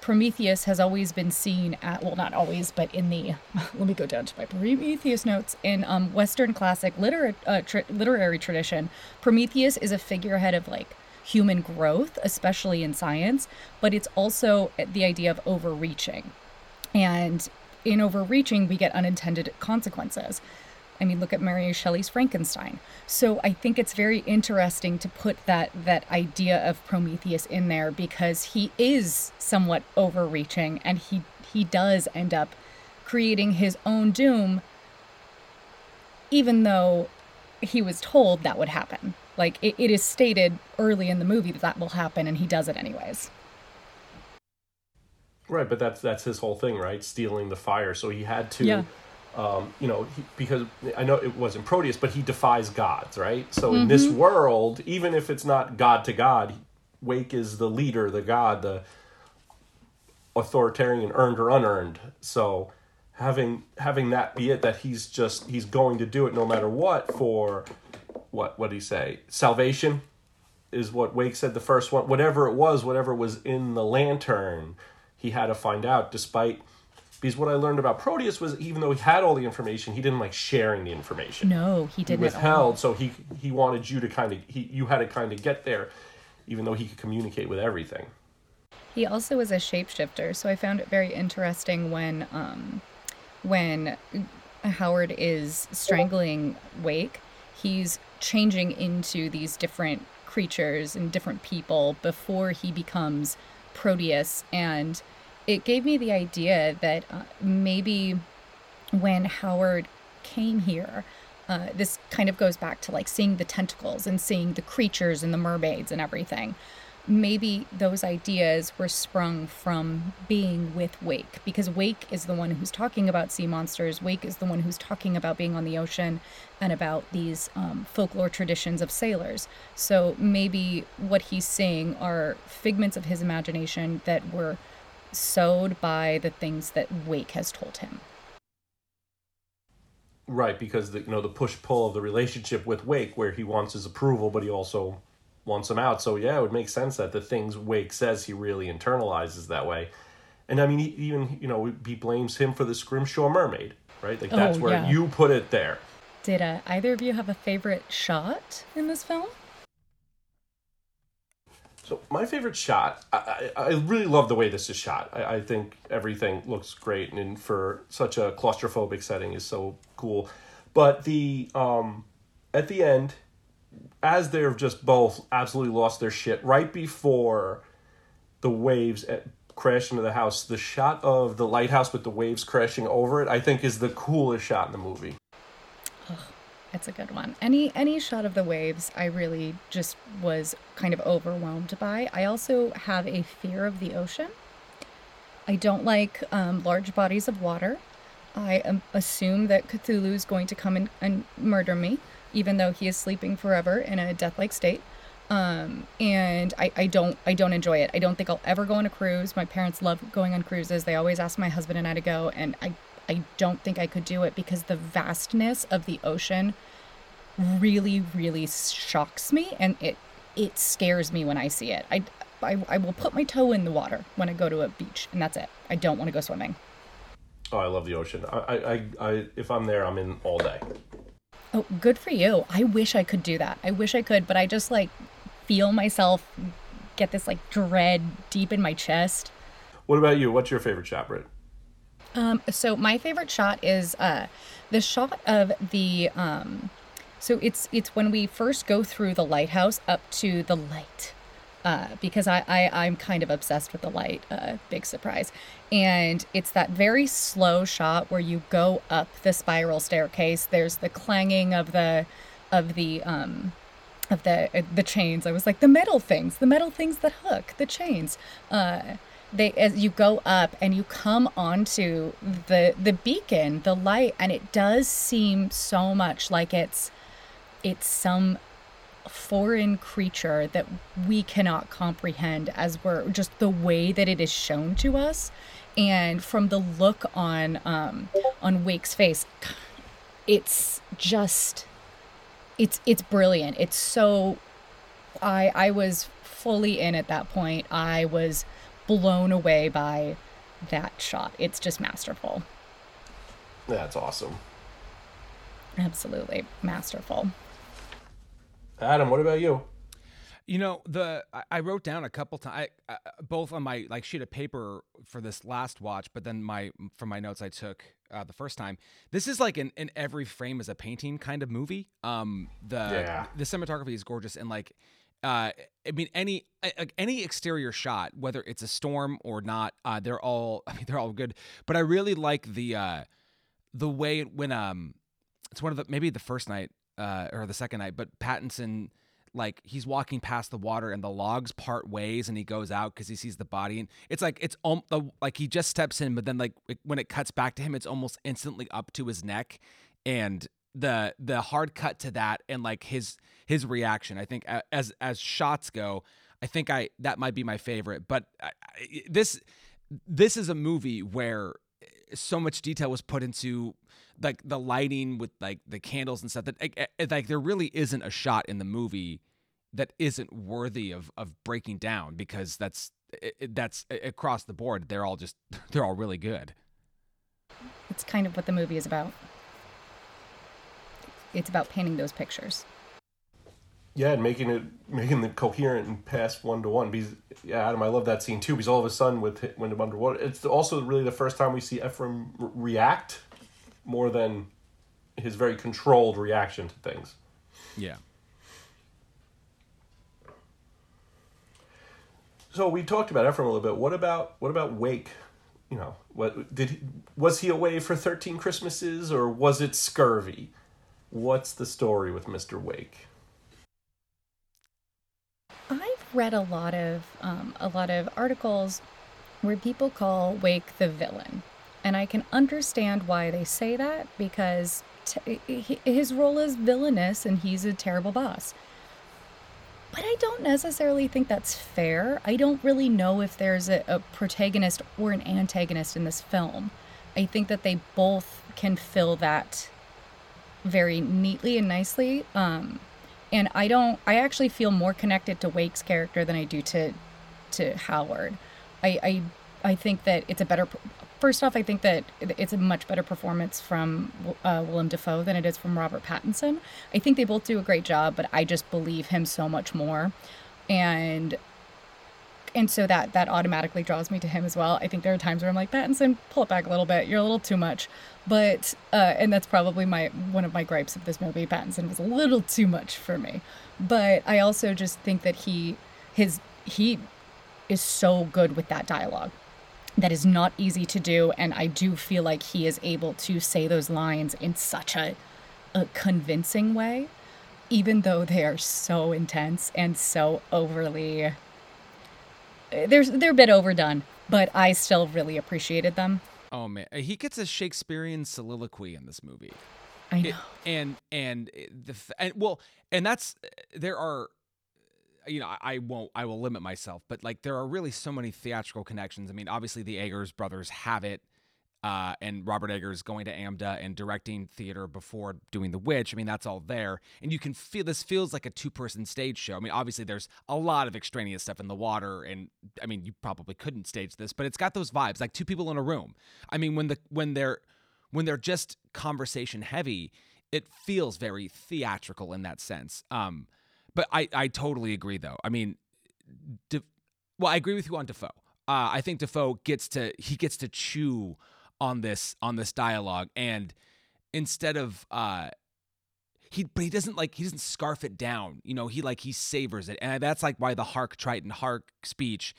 Prometheus has always been seen at well not always but in the *laughs* let me go down to my Prometheus notes. In um western classic liter- uh, literary tradition Prometheus is a figurehead of like human growth especially in science but it's also the idea of overreaching. And in overreaching we get unintended consequences I mean, look at Mary Shelley's Frankenstein. So I think it's very interesting to put that that idea of Prometheus in there because he is somewhat overreaching and he he does end up creating his own doom even though he was told that would happen. Like it, it is stated early in the movie that that will happen and he does it anyways. Right, but that's that's his whole thing, right? Stealing the fire. So he had to, Yeah. Um, you know, he, because I know it wasn't Proteus, but he defies gods, right? So in this world, even if it's not God to God, Wake is the leader, the god, the authoritarian, earned or unearned. So having having that be it, that he's just he's going to do it no matter what for what what did he say? Salvation is what Wake said the first one. Whatever it was, whatever was in the lantern, he had to find out. Despite because what I learned about Proteus was even though he had all the information, he didn't like sharing the information. No, he he didn't all. withheld. So he he wanted you to kind of he you had to kind of get there, even though he could communicate with everything. He also is a shapeshifter, so I found it very interesting when um, when Howard is strangling Wake, he's changing into these different creatures and different people before he becomes Proteus, and it gave me the idea that uh, maybe when Howard came here, uh, this kind of goes back to like seeing the tentacles and seeing the creatures and the mermaids and everything. Maybe those ideas were sprung from being with Wake because Wake is the one who's talking about sea monsters. Wake is the one who's talking about being on the ocean and about these um, folklore traditions of sailors. So maybe what he's seeing are figments of his imagination that were sowed by the things that Wake has told him. Right, because the you know the push pull of the relationship with Wake, where he wants his approval, but he also wants him out. So yeah, it would make sense that the things Wake says he really internalizes that way. And I mean, he, even you know he blames him for the Scrimshaw mermaid, right? Like that's Oh, where yeah. you put it there. Did uh, either of you have a favorite shot in this film? So my favorite shot, I, I, I really love the way this is shot. I, I think everything looks great, and for such a claustrophobic setting is so cool. But the um, at the end, as they're just both absolutely lost their shit, right before the waves at, crash into the house, the shot of the lighthouse with the waves crashing over it, I think is the coolest shot in the movie. It's a good one. Any any shot of the waves, I really just was kind of overwhelmed by. I also have a fear of the ocean. I don't like um, large bodies of water. I um, assume that Cthulhu is going to come and, and murder me, even though he is sleeping forever in a death-like state. Um, and I, I don't I don't enjoy it. I don't think I'll ever go on a cruise. My parents love going on cruises. They always ask my husband and I to go, and I I don't think I could do it because the vastness of the ocean really really shocks me and it it scares me when I see it. I, I I will put my toe in the water when I go to a beach and that's it. I don't want to go swimming. Oh, I love the ocean. I, I, I, if I'm there, I'm in all day. Oh, good for you. I wish I could do that. I wish I could, but I just like feel myself get this like dread deep in my chest. What about you? What's your favorite Britt? Um, so my favorite shot is uh, the shot of the um, so it's it's when we first go through the lighthouse up to the light. Uh, because I, I I'm kind of obsessed with the light. Uh, big surprise, and it's that very slow shot where you go up the spiral staircase. There's the clanging of the of the um of the uh, the chains. I was like the metal things, the metal things that hook, the chains. Uh, they as you go up and you come onto the the beacon, the light, and it does seem so much like it's it's some foreign creature that we cannot comprehend as we're just the way that it is shown to us. And from the look on um on Wake's face it's just it's it's brilliant. It's so i i was fully in at that point. I was blown away by that shot it's just masterful That's awesome. absolutely masterful Adam, what about you? You know, the I- I wrote down a couple times, uh, both on my like sheet of paper for this last watch, but then my from my notes I took uh, the first time. This is like an, an every frame is a painting kind of movie. Um, the Yeah. the cinematography is gorgeous and like. Uh, I mean, any any exterior shot, whether it's a storm or not, uh, they're all. *laughs* I mean, they're all good. But I really like the uh, the way when um, it's one of the maybe the first night uh, or the second night, but Pattinson like he's walking past the water and the logs part ways and he goes out because he sees the body and it's like it's um, like he just steps in but then like when it cuts back to him it's almost instantly up to his neck and the the hard cut to that and like his his reaction. I think as as shots go i think i that might be my favorite. But I, I, this this is a movie where so much detail was put into like the lighting with like the candles and stuff that like, eh, like there really isn't a shot in the movie that isn't worthy of of breaking down because that's it, it- that's eh, across the board they're all just *laughs* they're all really good. It's kind of what the movie is about. It's about painting those pictures. Yeah, and making it making it coherent and pass one to one. Because yeah, Adam, I love that scene too. Because all of a sudden, with when I'm underwater, it's also really the first time we see Ephraim react more than his very controlled reaction to things. yeah So we talked about Ephraim a little bit. What about what about Wake? You know, what did he, was he away for thirteen Christmases or was it scurvy? What's the story with Mister Wake? I've read a lot of um, a lot of articles where people call Wake the villain, and I can understand why they say that because t- his role is villainous and he's a terrible boss. But I don't necessarily think that's fair. I don't really know if there's a, a protagonist or an antagonist in this film. I think that they both can fill that very neatly and nicely. Um, and I don't. I actually feel more connected to Wake's character than I do to to Howard. I I, I think that it's a better. First off, I think that it's a much better performance from uh, Willem Dafoe than it is from Robert Pattinson. I think they both do a great job, but I just believe him so much more, and and so that that automatically draws me to him as well. I think there are times where I'm like Pattinson, pull it back a little bit. You're a little too much, but uh, and that's probably my one of my gripes of this movie. Pattinson was a little too much for me, but I also just think that he his he is so good with that dialogue. That is not easy to do, and I do feel like he is able to say those lines in such a a convincing way, even though they are so intense and so overly they're they're a bit overdone, but I still really appreciated them. oh man uh, he gets a shakespearean soliloquy in this movie I know. It- and and the and well and that's uh, there are you know I, I won't i will limit myself but like there are really so many theatrical connections i mean obviously the eggers brothers have it uh, and Robert Eggers going to AMDA and directing theater before doing The Witch. I mean, that's all there. And you can feel this feels like a two person stage show. I mean, obviously, there's a lot of extraneous stuff in the water. And I mean, you probably couldn't stage this, but it's got those vibes like two people in a room. I mean, when the, when they're, when they're just conversation heavy, it feels very theatrical in that sense. Um, but I, I totally agree though. I mean, De- well, I agree with you on Dafoe. Uh, I think Dafoe gets to he gets to chew on this on this dialogue, and instead of uh, he but he doesn't like he doesn't scarf it down. You know, he like he savors it, and that's like why the Hark Triton Hark speech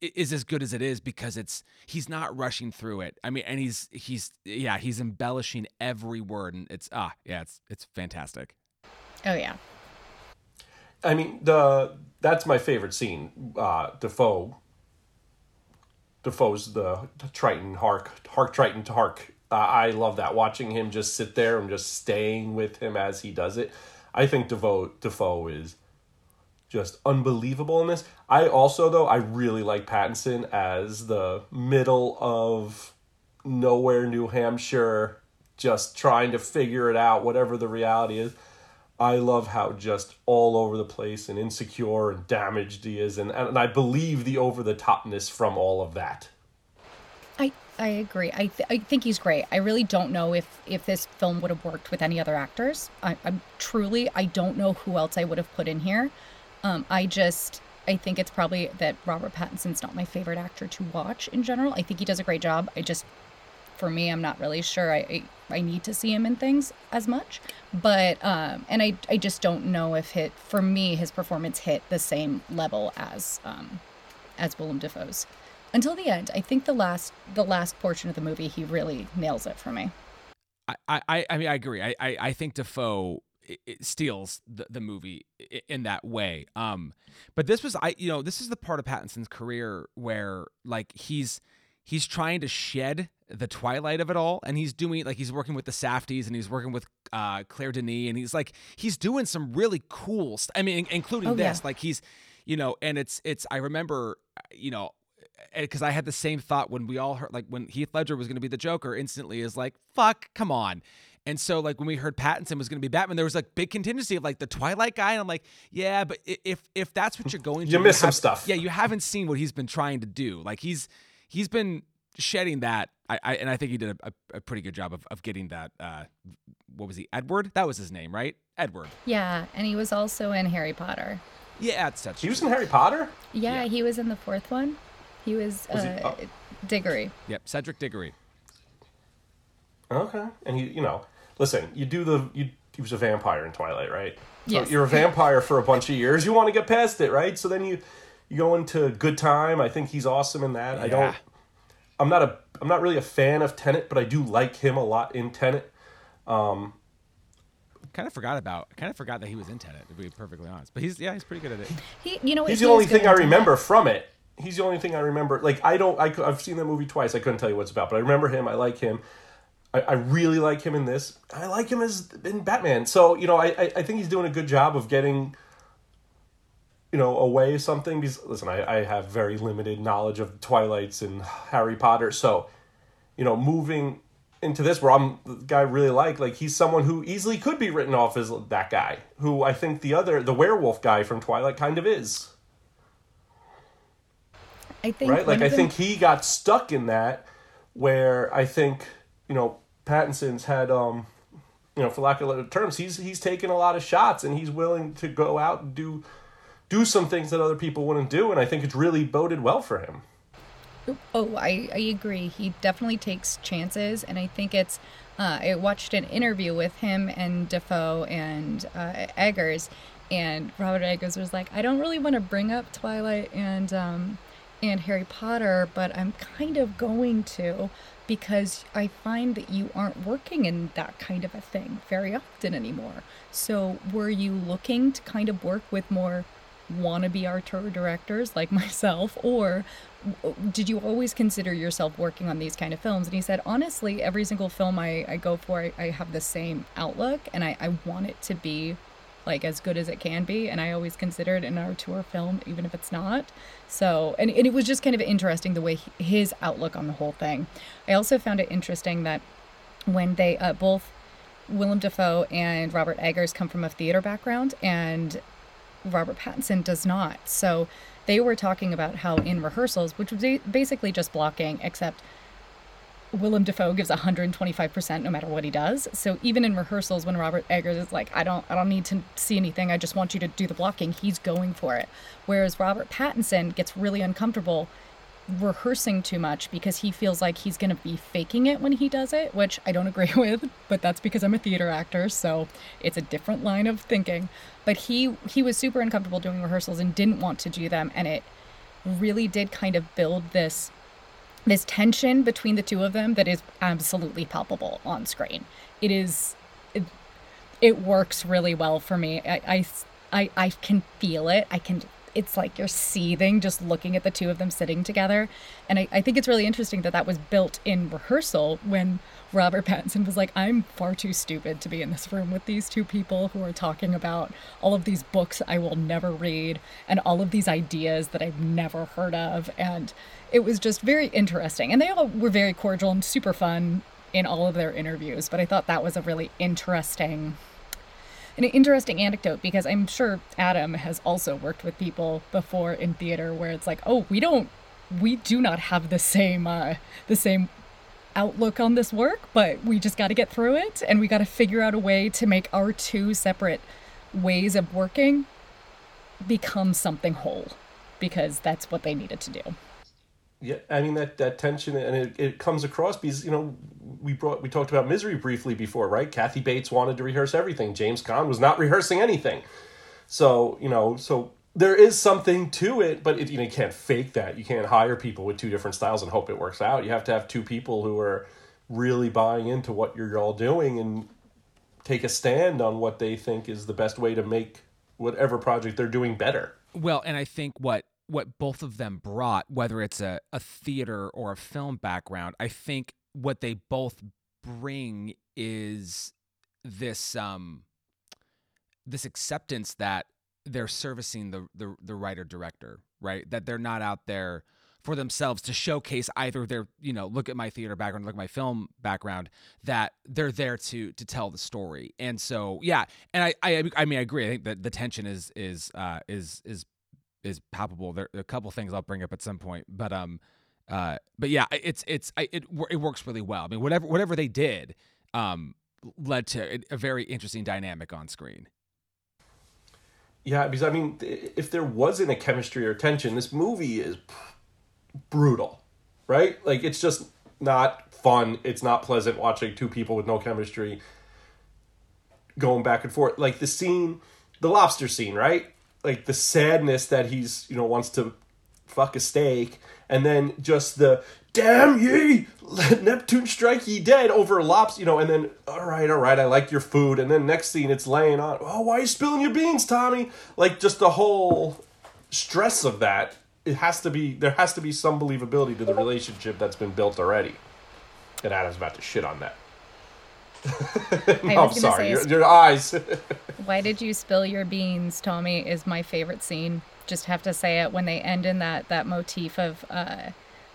is as good as it is because it's he's not rushing through it. I mean, and he's he's yeah he's embellishing every word, and it's ah yeah it's it's fantastic. Oh yeah. I mean, the that's my favorite scene. Uh, Dafoe. Dafoe's the Triton Hark Hark Triton to Hark. Uh, I love that watching him just sit there and just staying with him as he does it. I think Dafoe Dafoe is just unbelievable in this. I also though I really like Pattinson as the middle of nowhere New Hampshire just trying to figure it out whatever the reality is. I love how just all over the place and insecure and damaged he is and and I believe the over the topness from all of that. I I agree. I th- I think he's great. I really don't know if if this film would have worked with any other actors. I, I'm truly I don't know who else I would have put in here. Um, I just I think it's probably that Robert Pattinson's not my favorite actor to watch in general. I think he does a great job. I just for me, I'm not really sure. I, I, I need to see him in things as much, but um, and I I just don't know if hit for me his performance hit the same level as um, as Willem Dafoe's until the end. I think the last the last portion of the movie he really nails it for me. I I, I mean I agree. I I, I think Dafoe it steals the, the movie in that way. Um, but this was I you know this is the part of Pattinson's career where like he's he's trying to shed the twilight of it all and he's doing like he's working with the Safdies and he's working with uh, Claire Denis and he's like he's doing some really cool st- I mean including Oh, this yeah. like he's you know and it's it's I remember you know because I had the same thought when we all heard like when Heath Ledger was going to be the Joker instantly is like fuck come on and so like when we heard Pattinson was going to be Batman there was like big contingency of like the Twilight guy and I'm like yeah but if if that's what you're *laughs* going You to missed some stuff. yeah you haven't seen what he's been trying to do like he's he's been shedding that I, I and I think he did a, a, a pretty good job of, of getting that uh what was he Edward that was his name right Edward Yeah, and he was also in Harry Potter. yeah that's that's He was in Harry Potter. Yeah, Yeah. he was in the fourth one. He was, Was he- uh, oh. Diggory. yep Cedric Diggory Okay, and he, you know, listen, you do the you. He was a vampire in Twilight, right? So Yes. you're a *laughs* vampire for a bunch of years. You want to get past it, right? So then you you go into Good Time. I think he's awesome in that. I don't. Yeah. I'm not a. I'm not really a fan of Tenet, but I do like him a lot in Tenet. Um, kind of forgot about kind of forgot that he was in Tenet to be perfectly honest but he's yeah he's pretty good at it He, you know, what, He's he the only thing I in Tenet. remember from it. He's the only thing I remember. Like I don't. I I've seen that movie twice. I couldn't tell you what it's about, but I remember him. I like him. I, I really like him in this. I like him as in Batman. So you know, I, I I think he's doing a good job of getting. You know, away something because listen, I, I have very limited knowledge of Twilights and Harry Potter. So, you know, moving into this where I'm the guy I really like, like he's someone who easily could be written off as that guy, who I think the other the werewolf guy from Twilight kind of is I think right? Like I think he got stuck in that where I think you know Pattinson's had um you know for lack of other terms he's he's taken a lot of shots and he's willing to go out and do do some things that other people wouldn't do and I think it's really boded well for him. Oh, I, I agree. He definitely takes chances, and I think it's. Uh, I watched an interview with him and Dafoe and uh, Eggers, and Robert Eggers was like, "I don't really want to bring up Twilight and um, and Harry Potter, but I'm kind of going to because I find that you aren't working in that kind of a thing very often anymore. So, were you looking to kind of work with more wannabe auteur directors like *laughs* myself, or did you always consider yourself working on these kind of films? And he said, honestly, every single film I, I go for, I, I have the same outlook, and I, I want it to be like as good as it can be and i always consider it an auteur film even if it's not so and, and it was just kind of interesting the way he, his outlook on the whole thing i also found it interesting that when they uh, both willem dafoe and robert eggers come from a theater background and robert pattinson does not so they were talking about how in rehearsals which was ba- basically just blocking except Willem Dafoe gives 125% no matter what he does. So even in rehearsals when Robert Eggers is like, I don't I don't need to see anything, I just want you to do the blocking, he's going for it. Whereas Robert Pattinson gets really uncomfortable rehearsing too much because he feels like he's going to be faking it when he does it, which I don't agree *laughs* with, but that's because I'm a theater actor, so it's a different line of thinking. But he he was super uncomfortable doing rehearsals and didn't want to do them and it really did kind of build this this tension between the two of them that is absolutely palpable on screen. It is, it, it works really well for me. I, I, I, I can feel it. I can, it's like you're seething just looking at the two of them sitting together. And I, I think it's really interesting that that was built in rehearsal when Robert Pattinson was like, I'm far too stupid to be in this room with these two people who are talking about all of these books I will never read and all of these ideas that I've never heard of. And it was just very interesting. And they all were very cordial and super fun in all of their interviews. But I thought that was a really interesting an interesting anecdote because I'm sure Adam has also worked with people before in theater where it's like, oh, we don't, we do not have the same, uh, the same outlook on this work, but we just got to get through it and we got to figure out a way to make our two separate ways of working become something whole because that's what they needed to do. Yeah, I mean that that tension and it, it comes across because you know we brought we talked about misery briefly before, right? Kathy Bates wanted to rehearse everything. James Caan was not rehearsing anything. So you know, so there is something to it, but it, you, know, you can't fake that. You can't hire people with two different styles and hope it works out. You have to have two people who are really buying into what you're all doing and take a stand on what they think is the best way to make whatever project they're doing better. Well, and I think what what both of them brought, whether it's a, a theater or a film background, I think what they both bring is this um this acceptance that they're servicing the the, the writer director, right? That they're not out there for themselves to showcase either their you know look at my theater background look at my film background that they're there to to tell the story and so yeah and i i, I mean i agree i think that the tension is is uh is is is palpable there are a couple things i'll bring up at some point but um uh but yeah it's it's I, it it works really well i mean whatever whatever they did um led to a very interesting dynamic on screen yeah, because I mean, if there wasn't a chemistry or tension, this movie is brutal, right? Like it's just not fun. It's not pleasant watching two people with no chemistry going back and forth. Like the scene, the lobster scene, right? Like the sadness that he's, you know, wants to fuck a steak and then just the damn ye let *laughs* neptune strike ye dead over lobster you know and then all right all right i like your food and then next scene it's laying on oh why are you spilling your beans tommy? Like just the whole stress of that it has to be there has to be some believability to the relationship that's been built already. And adam's about to shit on that *laughs* no, i'm sorry. your, your eyes. *laughs* Why did you spill your beans tommy is my favorite scene. Just have to say it. When they end in that that motif of uh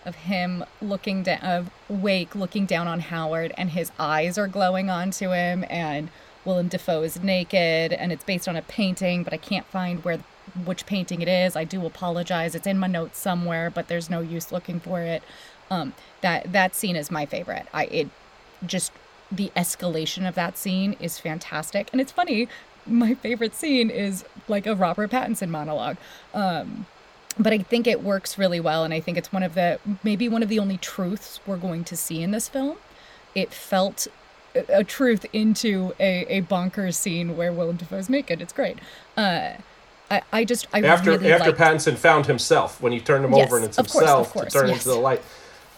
of him looking down of wake looking down on howard and his eyes are glowing onto him and willem dafoe is naked and it's based on a painting but i can't find where which painting it is. I do apologize. It's in my notes somewhere but there's no use looking for it. Um that that scene is my favorite. I it just the escalation of that scene is fantastic and it's funny my favorite scene is like a Robert Pattinson monologue. Um, but I think it works really well, and I think it's one of the maybe one of the only truths we're going to see in this film. It felt a truth into a, a bonkers scene where Willem Dafoe's naked. It's great. Uh, I, I just I after really after liked... Pattinson found himself when he turned him yes, over and it's of himself course, of course, to turn yes. into the light.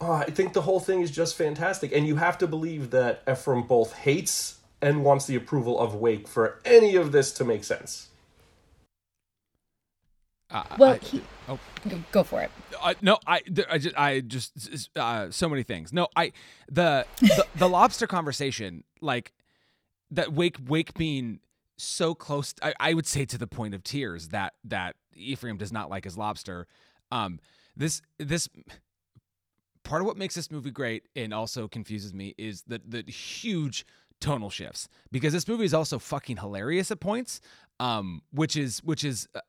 Oh, I think the whole thing is just fantastic, and you have to believe that Ephraim both hates and wants the approval of Wake for any of this to make sense. Uh, Well, I- he- oh. Go- Go for it. Uh, no, I, I just, I just, uh, so many things. No, I, the, the, the *laughs* lobster conversation, like that wake, wake being so close, I, I would say to the point of tears that, that Ephraim does not like his lobster. Um, this, this part of what makes this movie great and also confuses me is the, the huge tonal shifts because this movie is also fucking hilarious at points. Um, which is, which is, uh,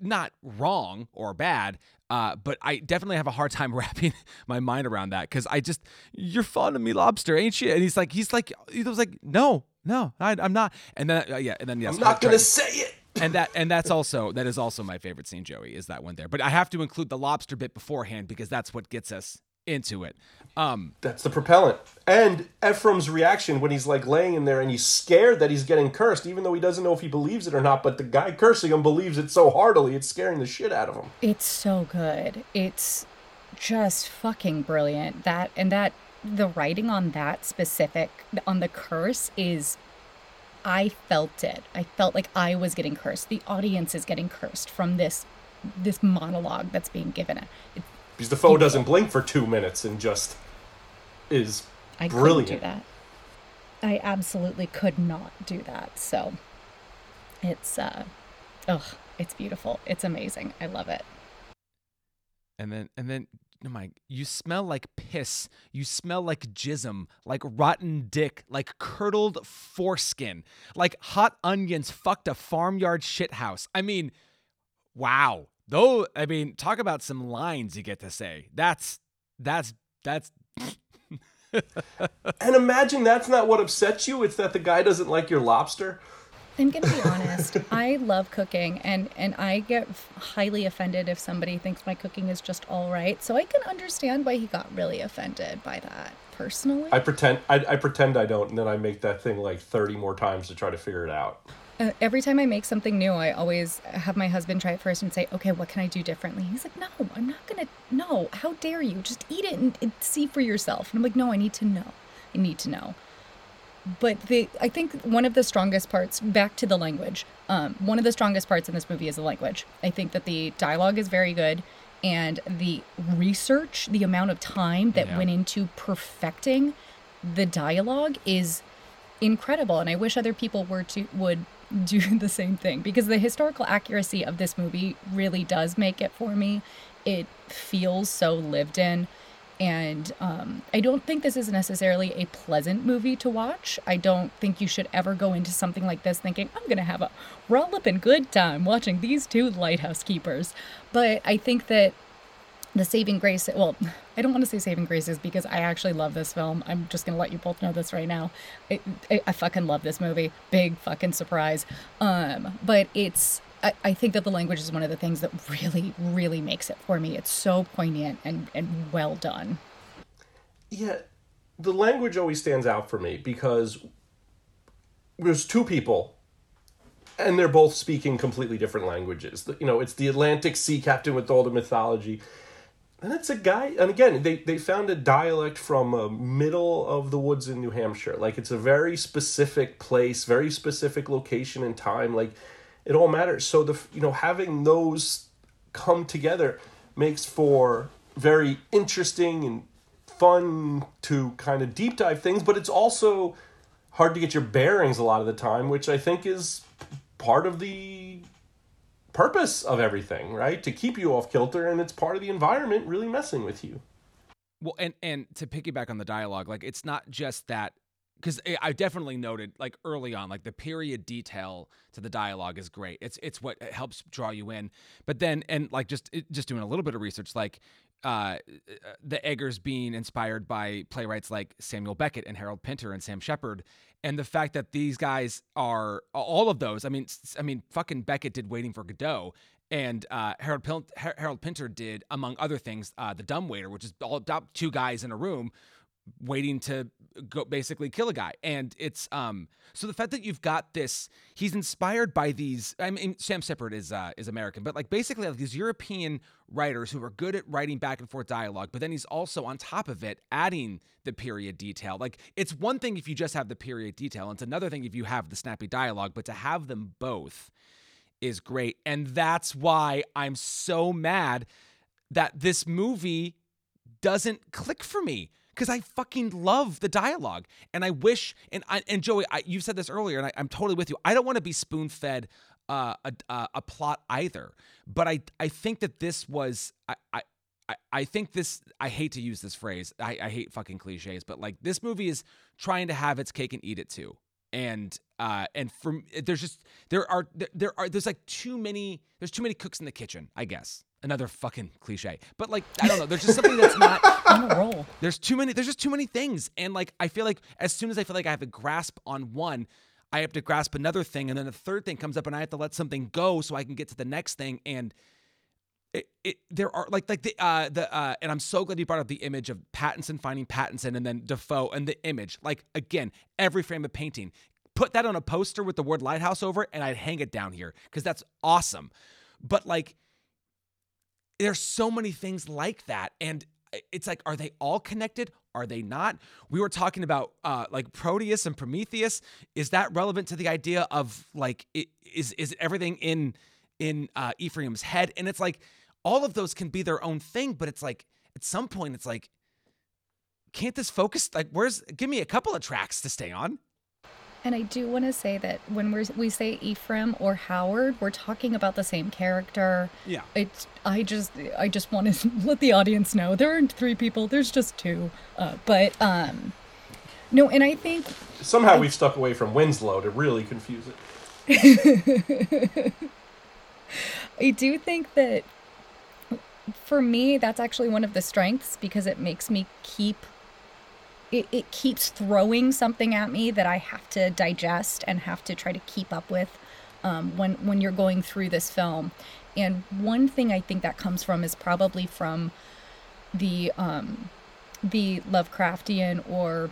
not wrong or bad, uh, but I definitely have a hard time *laughs* wrapping my mind around that because I just you're fond of me, lobster, ain't you? And he's like, he's like, he was like, no, no, I, I'm not. And then uh, yeah, and then yes, I'm not gonna say it. *laughs* and that and that's also that is also my favorite scene, Joey, is that one there. But I have to include the lobster bit beforehand because that's what gets us into it. Um, That's the propellant. And Ephraim's reaction when he's like laying in there and he's scared that he's getting cursed, even though he doesn't know if he believes it or not. But the guy cursing him believes it so heartily, it's scaring the shit out of him. It's so good. It's just fucking brilliant. That and that the writing on that specific on the curse is I felt it. I felt like I was getting cursed. The audience is getting cursed from this this monologue that's being given. It, Because Dafoe doesn't blink for two minutes and just is I brilliant. couldn't do that. I absolutely could not do that. So it's uh ugh, it's beautiful. It's amazing. I love it. and then and then oh my you smell like piss you smell like jism like rotten dick like curdled foreskin like hot onions fucked a farmyard shithouse i mean wow though i mean talk about some lines you get to say that's that's that's *laughs* And imagine that's not what upsets you, it's that the guy doesn't like your lobster. I'm gonna be honest. *laughs* I love cooking, and and I get highly offended if somebody thinks my cooking is just all right. So I can understand why he got really offended by that personally. I pretend I, I pretend I don't, and then I make that thing like thirty more times to try to figure it out. Uh, every time I make something new, I always have my husband try it first and say, "Okay, what can I do differently?" He's like, "No, I'm not gonna. No, how dare you? Just eat it and, and see for yourself." And I'm like, "No, I need to know. I need to know." But the I think one of the strongest parts, back to the language, um, one of the strongest parts in this movie is the language. I think that the dialogue is very good, and the research, the amount of time that Yeah. went into perfecting the dialogue is incredible and i wish other people were to would do *laughs* the same thing because the historical accuracy of this movie really does make it for me. It feels so lived in and um, i don't think this is necessarily a pleasant movie to watch. I don't think you should ever go into something like this thinking i'm gonna have a rollipping good time watching these two lighthouse keepers. But i think that the saving grace well i don't want to say saving graces because i actually love this film. I'm just gonna let you both know this right now. I, I, I fucking love this movie. Big fucking surprise. Um but it's I, I think that the language is one of the things that really really makes it for me. It's so poignant and and well done. Yeah, the language always stands out for me because there's two people and they're both speaking completely different languages. You know, it's the Atlantic Sea captain with all the mythology. And it's a guy, and again, they, they found a dialect from a middle of the woods in New Hampshire. Like, it's a very specific place, very specific location and time. Like, it all matters. So, the you know, having those come together makes for very interesting and fun to kind of deep dive things, but it's also hard to get your bearings a lot of the time, which I think is part of the purpose of everything, right? To keep you off kilter, and it's part of the environment really messing with you. Well, and and to piggyback on the dialogue, like it's not just that because I definitely noted like early on, like the period detail to the dialogue is great. It's it's what helps draw you in. But then and like just just doing a little bit of research, like uh, the Eggers being inspired by playwrights like Samuel Beckett and Harold Pinter and Sam Shepard, and the fact that these guys are all of those. I mean, I mean, fucking Beckett did Waiting for Godot, and uh, Harold Pil- Har- Harold Pinter did, among other things, uh, the Dumb Waiter, which is all about two guys in a room waiting to go basically kill a guy. And it's um so the fact that you've got this he's inspired by these i mean sam Shepard is uh is american but like basically like these european writers who are good at writing back and forth dialogue but then he's also on top of it adding the period detail. Like it's one thing if you just have the period detail and it's another thing if you have the snappy dialogue but to have them both is great. And that's why i'm so mad that this movie doesn't click for me because I fucking love the dialogue, and I wish and I, and Joey, I, you said this earlier, and I, I'm totally with you. I don't want to be spoon fed uh, a, a a plot either, but I I think that this was I. I I- I think this. I hate to use this phrase. I, I hate fucking cliches, but like this movie is trying to have its cake and eat it too. And uh, and from there's just there are there, there are there's like too many there's too many cooks in the kitchen. I guess another fucking cliche, but like I don't know. There's just something that's not *laughs* on a roll. There's too many there's just too many things and like i feel like as soon as i feel like i have a grasp on one i have to grasp another thing and then a third thing comes up and i have to let something go so i can get to the next thing and it, it there are like like the uh the uh and i'm so glad you brought up the image of pattinson finding pattinson and then dafoe and the image. Like again every frame of painting. Put that on a poster with the word lighthouse over it and i'd hang it down here because that's awesome. But like there's so many things like that and it's like are they all connected? Are they not? We were talking about uh like proteus and prometheus. Is that relevant to the idea of like is is everything in in uh ephraim's head? And it's like all of those can be their own thing but it's like at some point it's like can't this focus like where's give me a couple of tracks to stay on And I do want to say that when we're, we say Ephraim or Howard, we're talking about the same character. Yeah. It's I just I just want to *laughs* let the audience know there aren't three people. There's just two. Uh, but um, no, and I think Somehow we've stuck away from Winslow to really confuse it. *laughs* I do think that for me that's actually one of the strengths because it makes me keep it, it keeps throwing something at me that I have to digest and have to try to keep up with um, when when you're going through this film. And one thing I think that comes from is probably from the um, the Lovecraftian or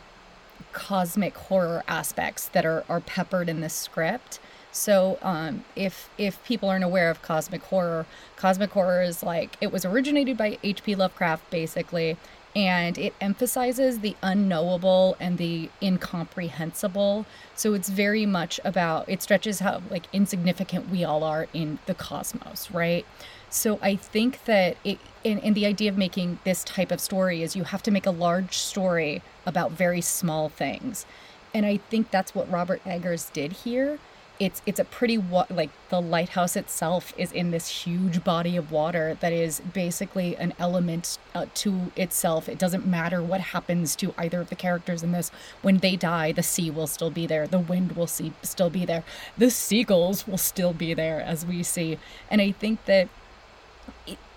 cosmic horror aspects that are, are peppered in this script. So um, if if people aren't aware of cosmic horror, cosmic horror is like it was originated by H.P. Lovecraft basically, and it emphasizes the unknowable and the incomprehensible. So it's very much about it stretches how like insignificant we all are in the cosmos, right? So I think that it in, in the idea of making this type of story is you have to make a large story about very small things. And I think that's what Robert Eggers did here it's it's a pretty wa- like the lighthouse itself is in this huge body of water that is basically an element uh, to itself. It doesn't matter what happens to either of the characters in this. When they die the sea will still be there. The wind will see, still be there. The seagulls will still be there as we see. And i think that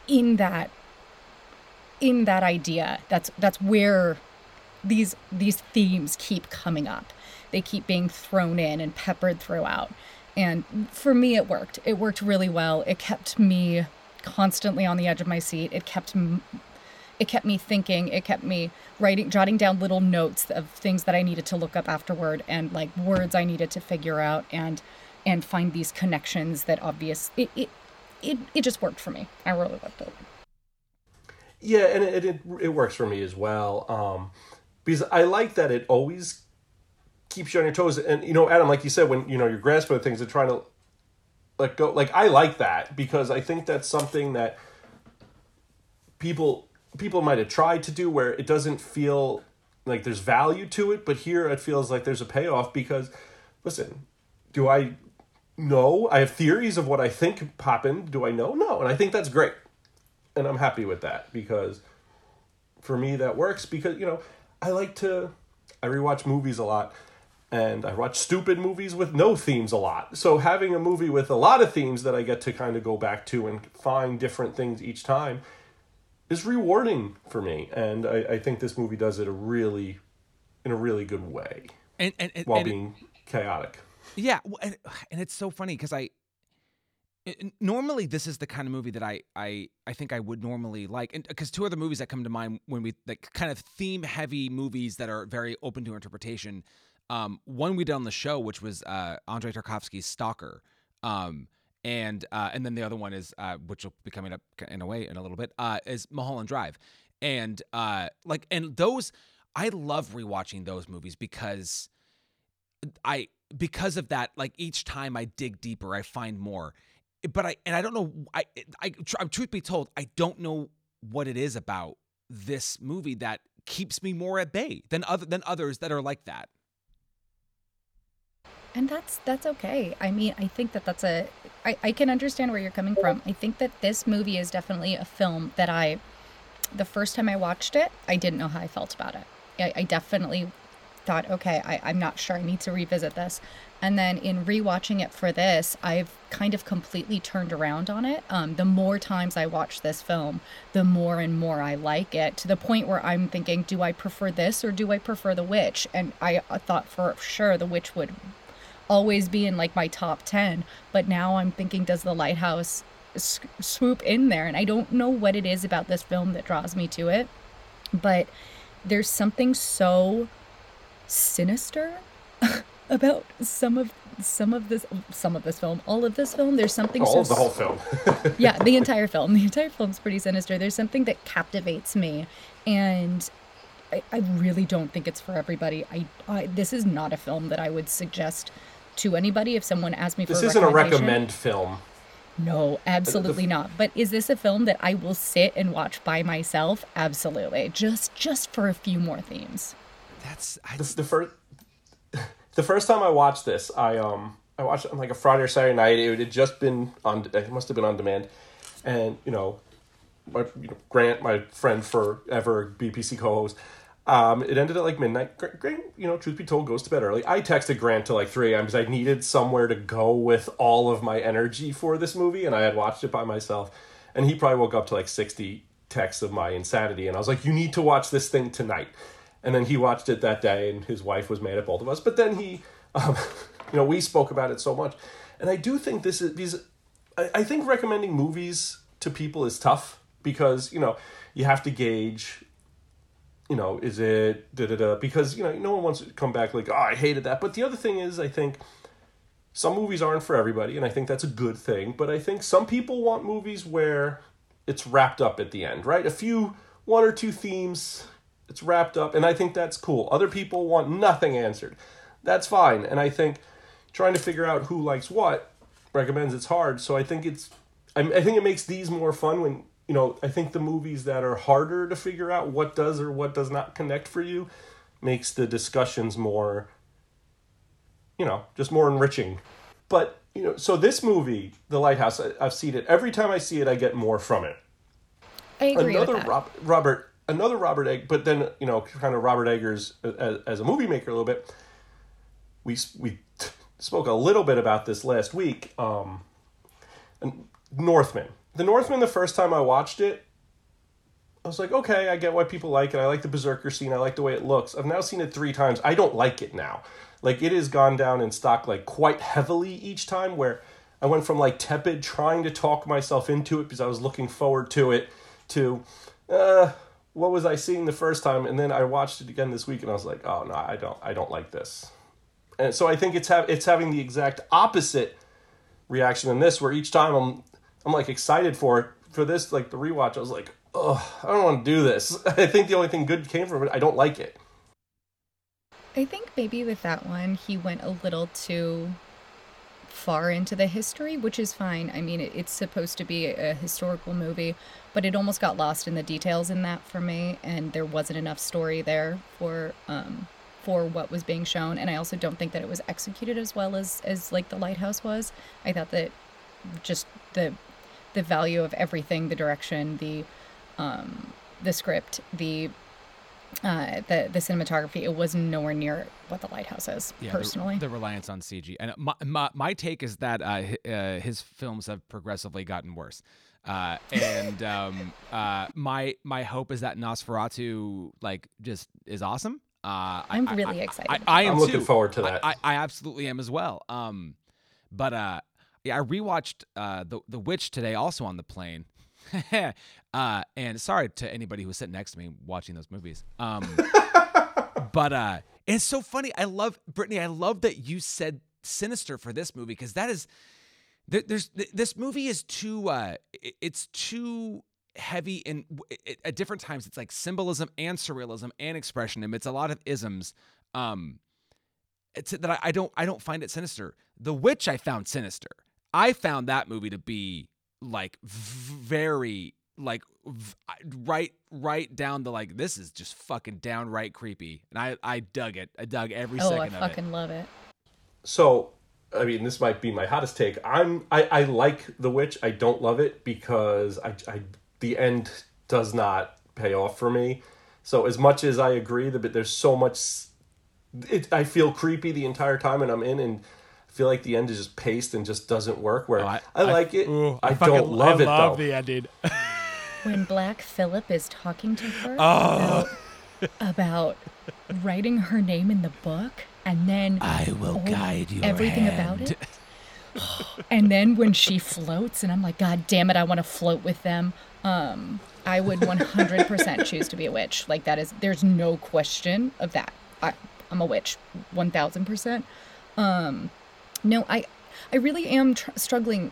in that in that idea that's that's where these these themes keep coming up they keep being thrown in and peppered throughout. And for me, it worked. It worked really well. It kept me constantly on the edge of my seat. It kept it kept me thinking. It kept me writing, jotting down little notes of things that I needed to look up afterward, and like words I needed to figure out, and and find these connections that obvious. It it it, it just worked for me. I really loved it. Yeah, and it it, it works for me as well. Um, because I like that it always keeps you on your toes. And you know, Adam, like you said, when you know you're grasping at things and trying to let go, like I like that because I think that's something that people people might have tried to do where it doesn't feel like there's value to it, but here it feels like there's a payoff because listen, do I know? I have theories of what I think happened. Do I know? No, and I think that's great, and I'm happy with that because for me that works because you know I like to I rewatch movies a lot and I watch stupid movies with no themes a lot. So having a movie with a lot of themes that I get to kind of go back to and find different things each time is rewarding for me. And I, I think this movie does it a really in a really good way. And, and, and while and being it, chaotic. Yeah, and, and it's so funny because I normally this is the kind of movie that I I I think I would normally like, and because two other movies that come to mind when we like kind of theme heavy movies that are very open to interpretation um, one we did on the show, which was uh, Andrei Tarkovsky's Stalker. Um, and uh, and then the other one is uh, which will be coming up in a way in a little bit uh, is Mulholland Drive, and uh, like and those I love rewatching those movies because I because of that like each time I dig deeper I find more, but I and I don't know I I truth be told I don't know what it is about this movie that keeps me more at bay than other than others that are like that and that's that's okay. I mean i think that that's a I, I can understand where you're coming from. I think that this movie is definitely a film that i the first time i watched it i didn't know how i felt about it. I, I definitely thought okay I, i'm not sure i need to revisit this. And then in rewatching it for this i've kind of completely turned around on it. Um, the more times i watch this film the more and more i like it to the point where i'm thinking do i prefer this or do i prefer the witch? And i thought for sure the witch would always be in like my top 10 but now i'm thinking does the lighthouse swoop in there? And i don't know what it is about this film that draws me to it but there's something so sinister *laughs* about some of some of this some of this film all of this film. There's something all so of the whole film. *laughs* Yeah the entire film. The entire film's pretty sinister. There's something that captivates me and I, I really don't think it's for everybody. I, I this is not a film that i would suggest to anybody if someone asked me for this a isn't a recommend film No, absolutely not. But is this a film that I will sit and watch by myself? Absolutely. Just just for a few more themes. That's I, the, the first *laughs* the first time I watched this, I um I watched it on like a Friday or Saturday night. It had just been on. It must have been on demand, and you know, my you know, Grant, my friend forever BPC co-host, um, it ended at like midnight. Grant, you know, truth be told, goes to bed early. I texted Grant to like 3 a.m. because I needed somewhere to go with all of my energy for this movie, and I had watched it by myself. And he probably woke up to like 60 texts of my insanity, and I was like, "You need to watch this thing tonight." and then he watched it that day, and his wife was mad at both of us. But then he, um, *laughs* you know, we spoke about it so much, and I do think this is these. I, I think recommending movies to people is tough because you know you have to gauge. You know, is it da da da? Because you know, no one wants to come back like, oh, I hated that. But the other thing is, I think some movies aren't for everybody, and I think that's a good thing. But I think some people want movies where it's wrapped up at the end, right? A few, one or two themes, it's wrapped up, and I think that's cool. Other people want nothing answered. That's fine. And I think trying to figure out who likes what recommends it's hard. So I think it's, I, I think it makes these more fun when, you know, I think the movies that are harder to figure out what does or what does not connect for you makes the discussions more, you know, just more enriching. But, you know, so this movie, The Lighthouse, I, I've seen it. Every time I see it, I get more from it I agree another. Rob, Robert, another Robert Egg, but then you know, kind of Robert Eggers as, as a movie maker a little bit. We we spoke a little bit about this last week. Um, and Northman, the Northman. The first time I watched it, I was like, okay, I get why people like it. I like the berserker scene. I like the way it looks. I've now seen it three times. I don't like it now. Like it has gone down in stock like quite heavily each time. Where I went from like tepid, trying to talk myself into it because I was looking forward to it, to uh, what was I seeing the first time, and then I watched it again this week, and I was like, oh no, I don't, I don't like this. And so I think it's have it's having the exact opposite reaction in this, where each time I'm I'm like excited for it. For this, like the rewatch, I was like, oh, I don't want to do this. *laughs* I think the only thing good came from it. I don't like it. I think maybe with that one, he went a little too far into the history, which is fine. I mean, it's supposed to be a historical movie, but it almost got lost in the details in that for me, and there wasn't enough story there for um, for what was being shown. And I also don't think that it was executed as well as as like the lighthouse was. I thought that just the the value of everything, the direction, the um, the script, the uh, the the cinematography, it was nowhere near what the lighthouse is. Yeah, personally, the, the reliance on CG. And my, my, my take is that uh, uh, his films have progressively gotten worse. Uh, and um, *laughs* uh, my my hope is that Nosferatu like just is awesome. Uh, I'm I, I- really I- excited I, about I am I'm looking too. forward to that. I, I, I absolutely am as well. Um, but uh, yeah, I rewatched uh, the the Witch today, also on the plane. *laughs* uh, and sorry to anybody who was sitting next to me watching those movies. Um, *laughs* but uh, it's so funny. I love Brittany. I love that you said sinister for this movie because that is there, there's this movie is too uh, it's too heavy and at different times. It's like symbolism and surrealism and expressionism. It's a lot of isms. Um, it's that I, I don't I don't find it sinister. The Witch I found sinister. I found that movie to be like very like v- right right down the like this is just fucking downright creepy and I I dug it. I dug every oh, I second of it. I fucking love it. So, I mean, this might be my hottest take. I'm I, I like The Witch. I don't love it because I, I the end does not pay off for me. So as much as I agree that but there's so much, it I feel creepy the entire time, and I'm in and. I feel like the end is just paced and just doesn't work. Where Oh, I, like it, ooh, I, fucking- don't love it love though. the ending. *laughs* When Black Phillip is talking to her Oh. about, about writing her name in the book, and then I will all- guide your everything hand. about it. *sighs* and then when she floats, and I'm like, God damn it, I want to float with them. Um, I would 100% *laughs* choose to be a witch. Like that is, there's no question of that. I, I'm a witch, 1,000%. Um, no, I, I really am tr- struggling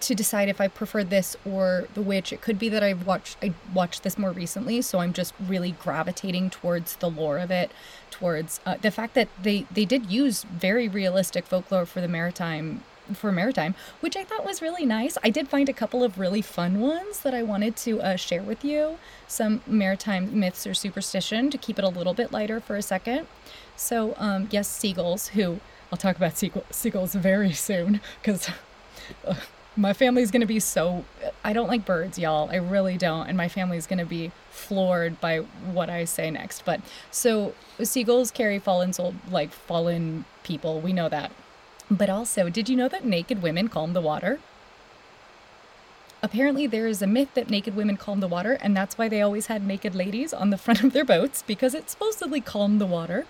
to decide if I prefer this or The Witch. It could be that I've watched I watched this more recently, so I'm just really gravitating towards the lore of it, towards uh, the fact that they they did use very realistic folklore for the maritime for maritime, which I thought was really nice. I did find a couple of really fun ones that I wanted to uh, share with you. Some maritime myths or superstition to keep it a little bit lighter for a second. So, um, yes, seagulls. Who I'll talk about seagull, seagulls very *laughs* soon because my family's gonna be so i don't like birds y'all. I really don't and my family's gonna be floored by what i say next but so seagulls carry fallen soul like fallen people we know that. But also did you know that naked women calm the water? Apparently there is a myth that naked women calm the water, and that's why they always had naked ladies on the front of their boats because it supposedly calmed the water.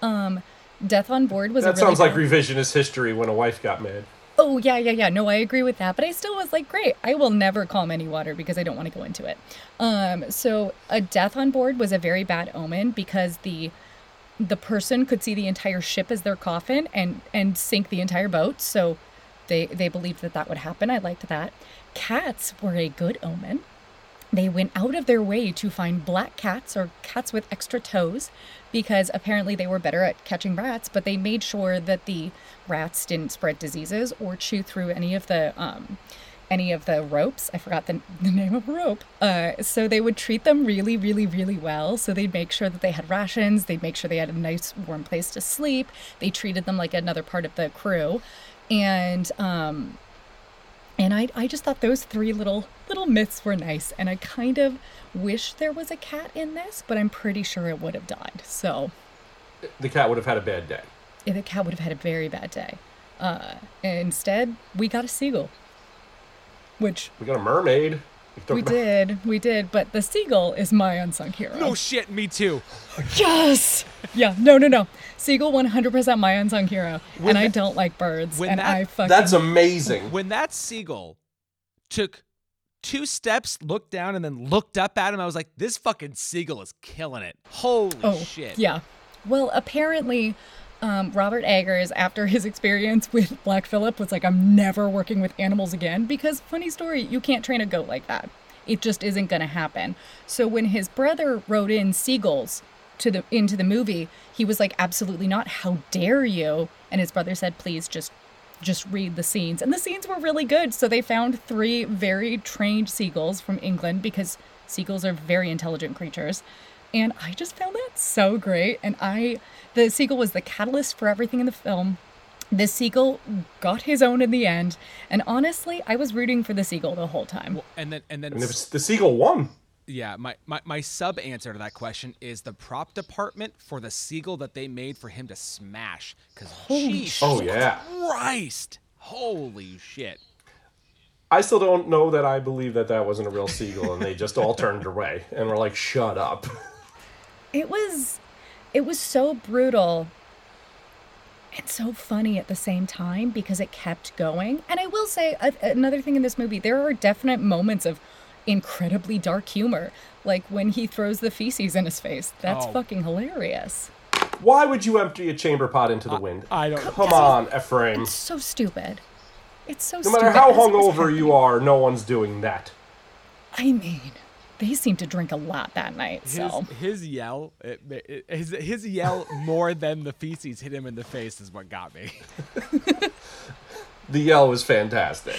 Um, Death on board was a That really sounds like revisionist history when a wife got mad. Oh yeah, yeah, yeah. No, I agree with that. But I still was like, great. I will never calm any water because I don't want to go into it. Um, so a death on board was a very bad omen because the the person could see the entire ship as their coffin and and sink the entire boat. So they they believed that that would happen. I liked that. Cats were a good omen. They went out of their way to find black cats or cats with extra toes because apparently they were better at catching rats, but they made sure that the rats didn't spread diseases or chew through any of the um, any of the ropes. I forgot the, *laughs* the name of rope. Uh, so they would treat them really, really, really well. So they'd make sure that they had rations. They'd make sure they had a nice warm place to sleep. They treated them like another part of the crew, and um, and I, I just thought those three little little myths were nice and i kind of wish there was a cat in this but i'm pretty sure it would have died so The cat would have had a bad day. yeah, the cat would have had a very bad day uh, instead we got a seagull which We got a mermaid. we did we did but the seagull is my unsung hero No shit, me too. yes yeah no no no seagull 100% my unsung hero When and i don't like birds when and that- i fucking That's amazing. When that seagull took two steps, looked down, and then looked up at him, I was like, this fucking seagull is killing it. Holy Oh, shit. Yeah. Well, apparently, um, Robert Eggers, after his experience with Black Phillip, was like, I'm never working with animals again because, funny story, you can't train a goat like that. It just isn't going to happen. So when his brother wrote in seagulls to the into the movie, he was like, absolutely not. How dare you? And his brother said, please just just read the scenes. And the scenes were really good. So they found three very trained seagulls from England because seagulls are very intelligent creatures. And I just found that so great. And I, the seagull was the catalyst for everything in the film. The seagull got his own in the end. And honestly, I was rooting for the seagull the whole time. Well, and then and then And it was, the seagull won. Yeah, my, my my sub answer to that question is the prop department for the seagull that they made for him to smash. Cause Holy Jesus Oh, yeah. Christ. Holy shit. I still don't know that I believe that that wasn't a real seagull and they just all turned away and were like, shut up. It was, it was so brutal and so funny at the same time because it kept going. And I will say a- another thing in this movie, there are definite moments of incredibly dark humor, like when he throws the feces in his face. That's Oh. fucking hilarious. Why would you empty a chamber pot into the wind? I don't Come on, Ephraim. It's so stupid. It's so No stupid. matter how as it was hungover you are, no one's doing that. I mean, they seem to drink a lot that night, his, so. his yell it, it, his, his yell *laughs* more than the feces hit him in the face is what got me. *laughs* The yell was fantastic.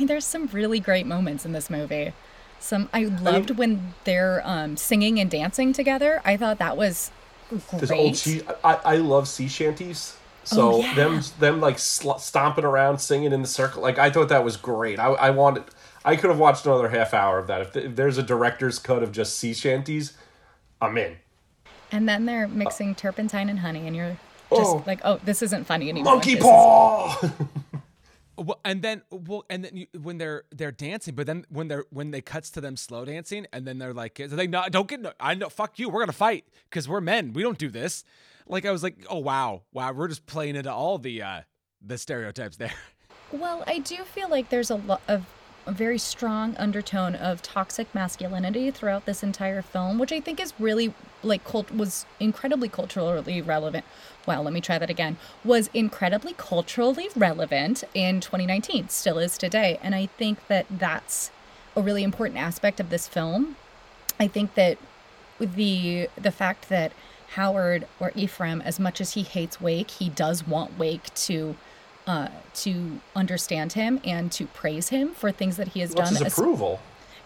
I mean, there's some really great moments in this movie. Some I loved when they're um, singing and dancing together. I thought that was great. This old sea, I, I love sea shanties. So Oh, yeah. them them like sl- stomping around singing in the circle, like I thought that was great. I, I wanted, I could have watched another half hour of that. If, th- if there's a director's cut of just sea shanties, I'm in. and then they're mixing turpentine and honey, and you're just Oh. like, oh, this isn't funny anymore. Monkey is- paw. *laughs* Well, and then well, and then you, when they're they're dancing, but then when they're when they cuts to them slow dancing, and then they're like, like, no, don't get no, I know, fuck you, we're gonna fight because we're men, we don't do this. Like I was like, oh wow, wow, we're just playing into all the uh the stereotypes there. Well, I do feel like there's a lot of a very strong undertone of toxic masculinity throughout this entire film, which I think is really like cult was incredibly culturally relevant. Wow, let me try that again. Was incredibly culturally relevant in 2019, still is today, and I think that that's a really important aspect of this film. I think that the the fact that Howard or Ephraim, as much as he hates Wake, he does want Wake to uh, to understand him and to praise him for things that he has What's done. his as- approval?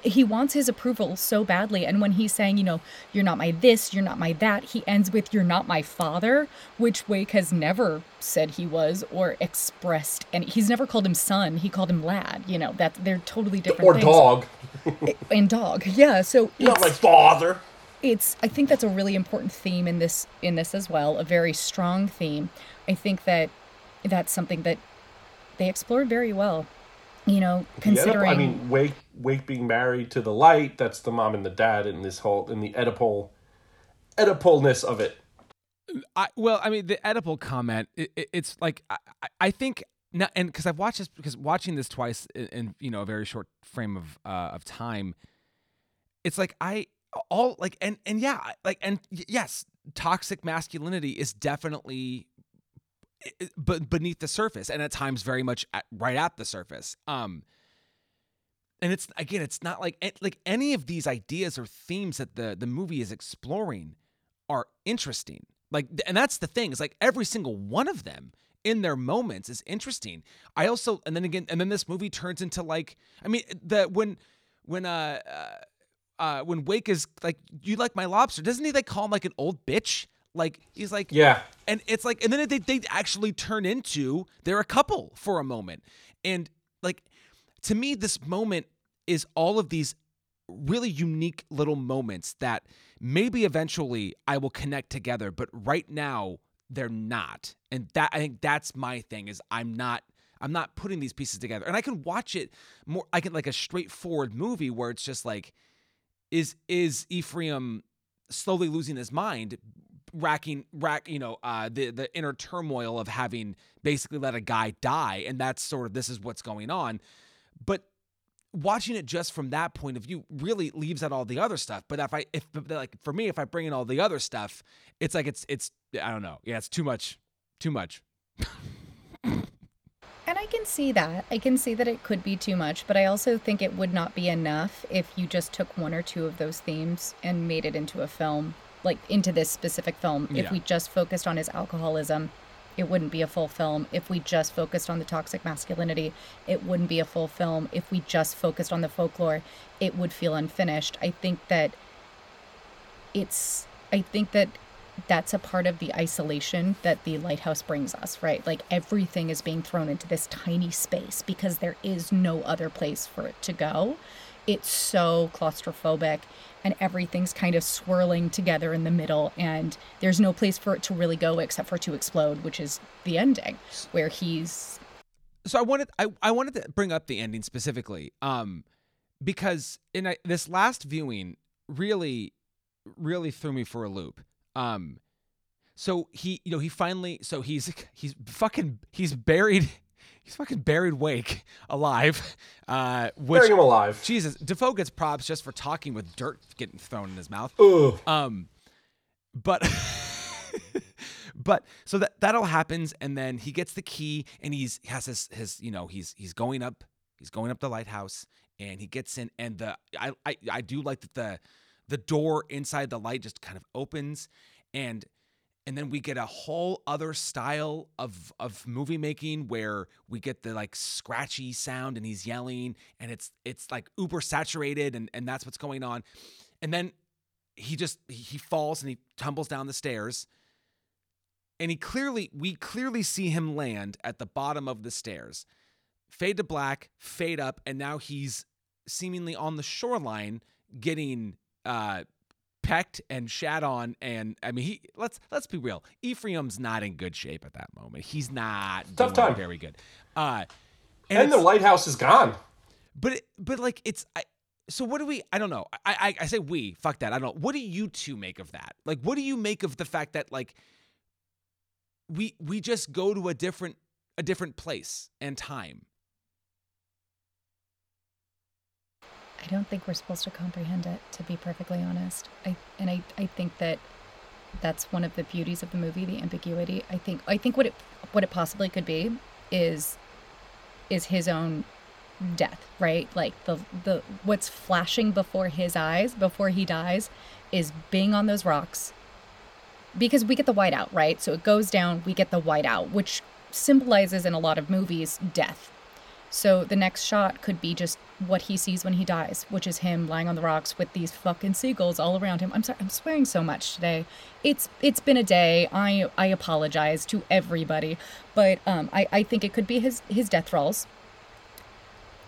He wants his approval so badly and when he's saying you know you're not my this you're not my that he ends with you're not my father which wake has never said he was or expressed and he's never called him son he called him lad you know that they're totally different Or things. dog? *laughs* and dog yeah so You're not my father. it's i think that's a really important theme in this in this as well a very strong theme i think that that's something that they explored very well you know, The Oedip- considering I mean, Wake Wake being married to the light. That's the mom and the dad in this whole in the Oedipal Oedipalness of it. I, well, I mean, the Oedipal comment, it, it, it's like I, I- I think now, and because I've watched this, because watching this twice in, in you know a very short frame of uh, of time, it's like I all like and and yeah, like and yes, toxic masculinity is definitely but beneath the surface and at times very much at, right at the surface. Um and it's again it's not like like any of these ideas or themes that the the movie is exploring are interesting. Like and that's the thing is like every single one of them in their moments is interesting. I also and then again and then this movie turns into like i mean the when when uh uh, uh when wake is like you like my lobster doesn't he like call him like an old bitch like he's like Yeah, and it's like and then they they actually turn into they're a couple for a moment. And like to me this moment is all of these really unique little moments that maybe eventually I will connect together but right now they're not. And that I think that's my thing is I'm not I'm not putting these pieces together. And I can watch it more I can like a straightforward movie where it's just like is is Ephraim slowly losing his mind racking rack you know uh the the inner turmoil of having basically let a guy die and that's sort of this is what's going on. But watching it just from that point of view really leaves out all the other stuff. But if i if like for me if i bring in all the other stuff it's like it's it's i don't know. Yeah it's too much too much. And I can see that. I can see that it could be too much, but I also think it would not be enough if you just took one or two of those themes and made it into a film, like into this specific film. Yeah. If we just focused on his alcoholism, it wouldn't be a full film. If we just focused on the toxic masculinity, it wouldn't be a full film. If we just focused on the folklore, it would feel unfinished. I think that it's I think that that's a part of the isolation that the lighthouse brings us, right? Like everything is being thrown into this tiny space because there is no other place for it to go. It's so claustrophobic and everything's kind of swirling together in the middle and there's no place for it to really go except for to explode, which is the ending where he's so I wanted I, I wanted to bring up the ending specifically, um, because in I, this last viewing really, really threw me for a loop. Um, so he, you know, he finally, so he's *laughs* he's fucking he's buried, he's fucking buried Wake alive, uh, which burying him alive. Jesus, Dafoe gets props just for talking with dirt getting thrown in his mouth. Ugh. Um, but *laughs* but so that that all happens, and then he gets the key, and he's he has his his you know he's he's going up he's going up the lighthouse, and he gets in, and the I I I do like that the the door inside the light just kind of opens, and and then we get a whole other style of of movie making where we get the like scratchy sound and he's yelling and it's it's like uber saturated and and that's what's going on. And then he just he falls and he tumbles down the stairs. And he clearly we clearly see him land at the bottom of the stairs. Fade to black fade up and now he's seemingly on the shoreline getting uh pecked and shat on and i mean he let's let's be real ephraim's not in good shape at that moment he's not Tough time. very good uh And the lighthouse is gone. but it, but like it's I, so what do we I don't know. I, I I say we, fuck that. I don't know. What do you two make of that? Like what do you make of the fact that like we we just go to a different a different place and time? I don't think we're supposed to comprehend it, to be perfectly honest. I and I, I think that that's one of the beauties of the movie, the ambiguity. I think I think what it what it possibly could be is is his own death, right? Like the the what's flashing before his eyes before he dies is being on those rocks. Because we get the whiteout, right? So it goes down, we get the whiteout, which symbolizes in a lot of movies death. So the next shot could be just what he sees when he dies, which is him lying on the rocks with these fucking seagulls all around him. I'm sorry, I'm swearing so much today. It's it's been a day. I I apologize to everybody, but um, I I think it could be his his death rolls.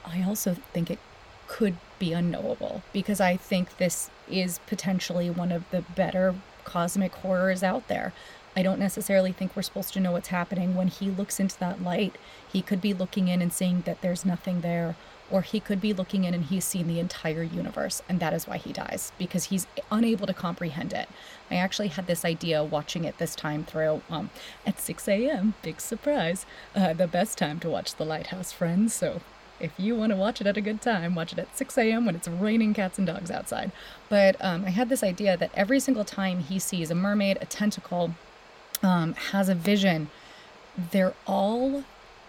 I also think it could be unknowable because I think this is potentially one of the better cosmic horrors out there. I don't necessarily think we're supposed to know what's happening. When he looks into that light, he could be looking in and seeing that there's nothing there, or he could be looking in and he's seen the entire universe, and that is why he dies, because he's unable to comprehend it. I actually had this idea watching it this time through um, at 6 a.m., big surprise, uh, the best time to watch The Lighthouse, friends, so if you want to watch it at a good time, watch it at 6 a.m. when it's raining cats and dogs outside. But um, I had this idea that every single time he sees a mermaid, a tentacle, um, has a vision, they're all,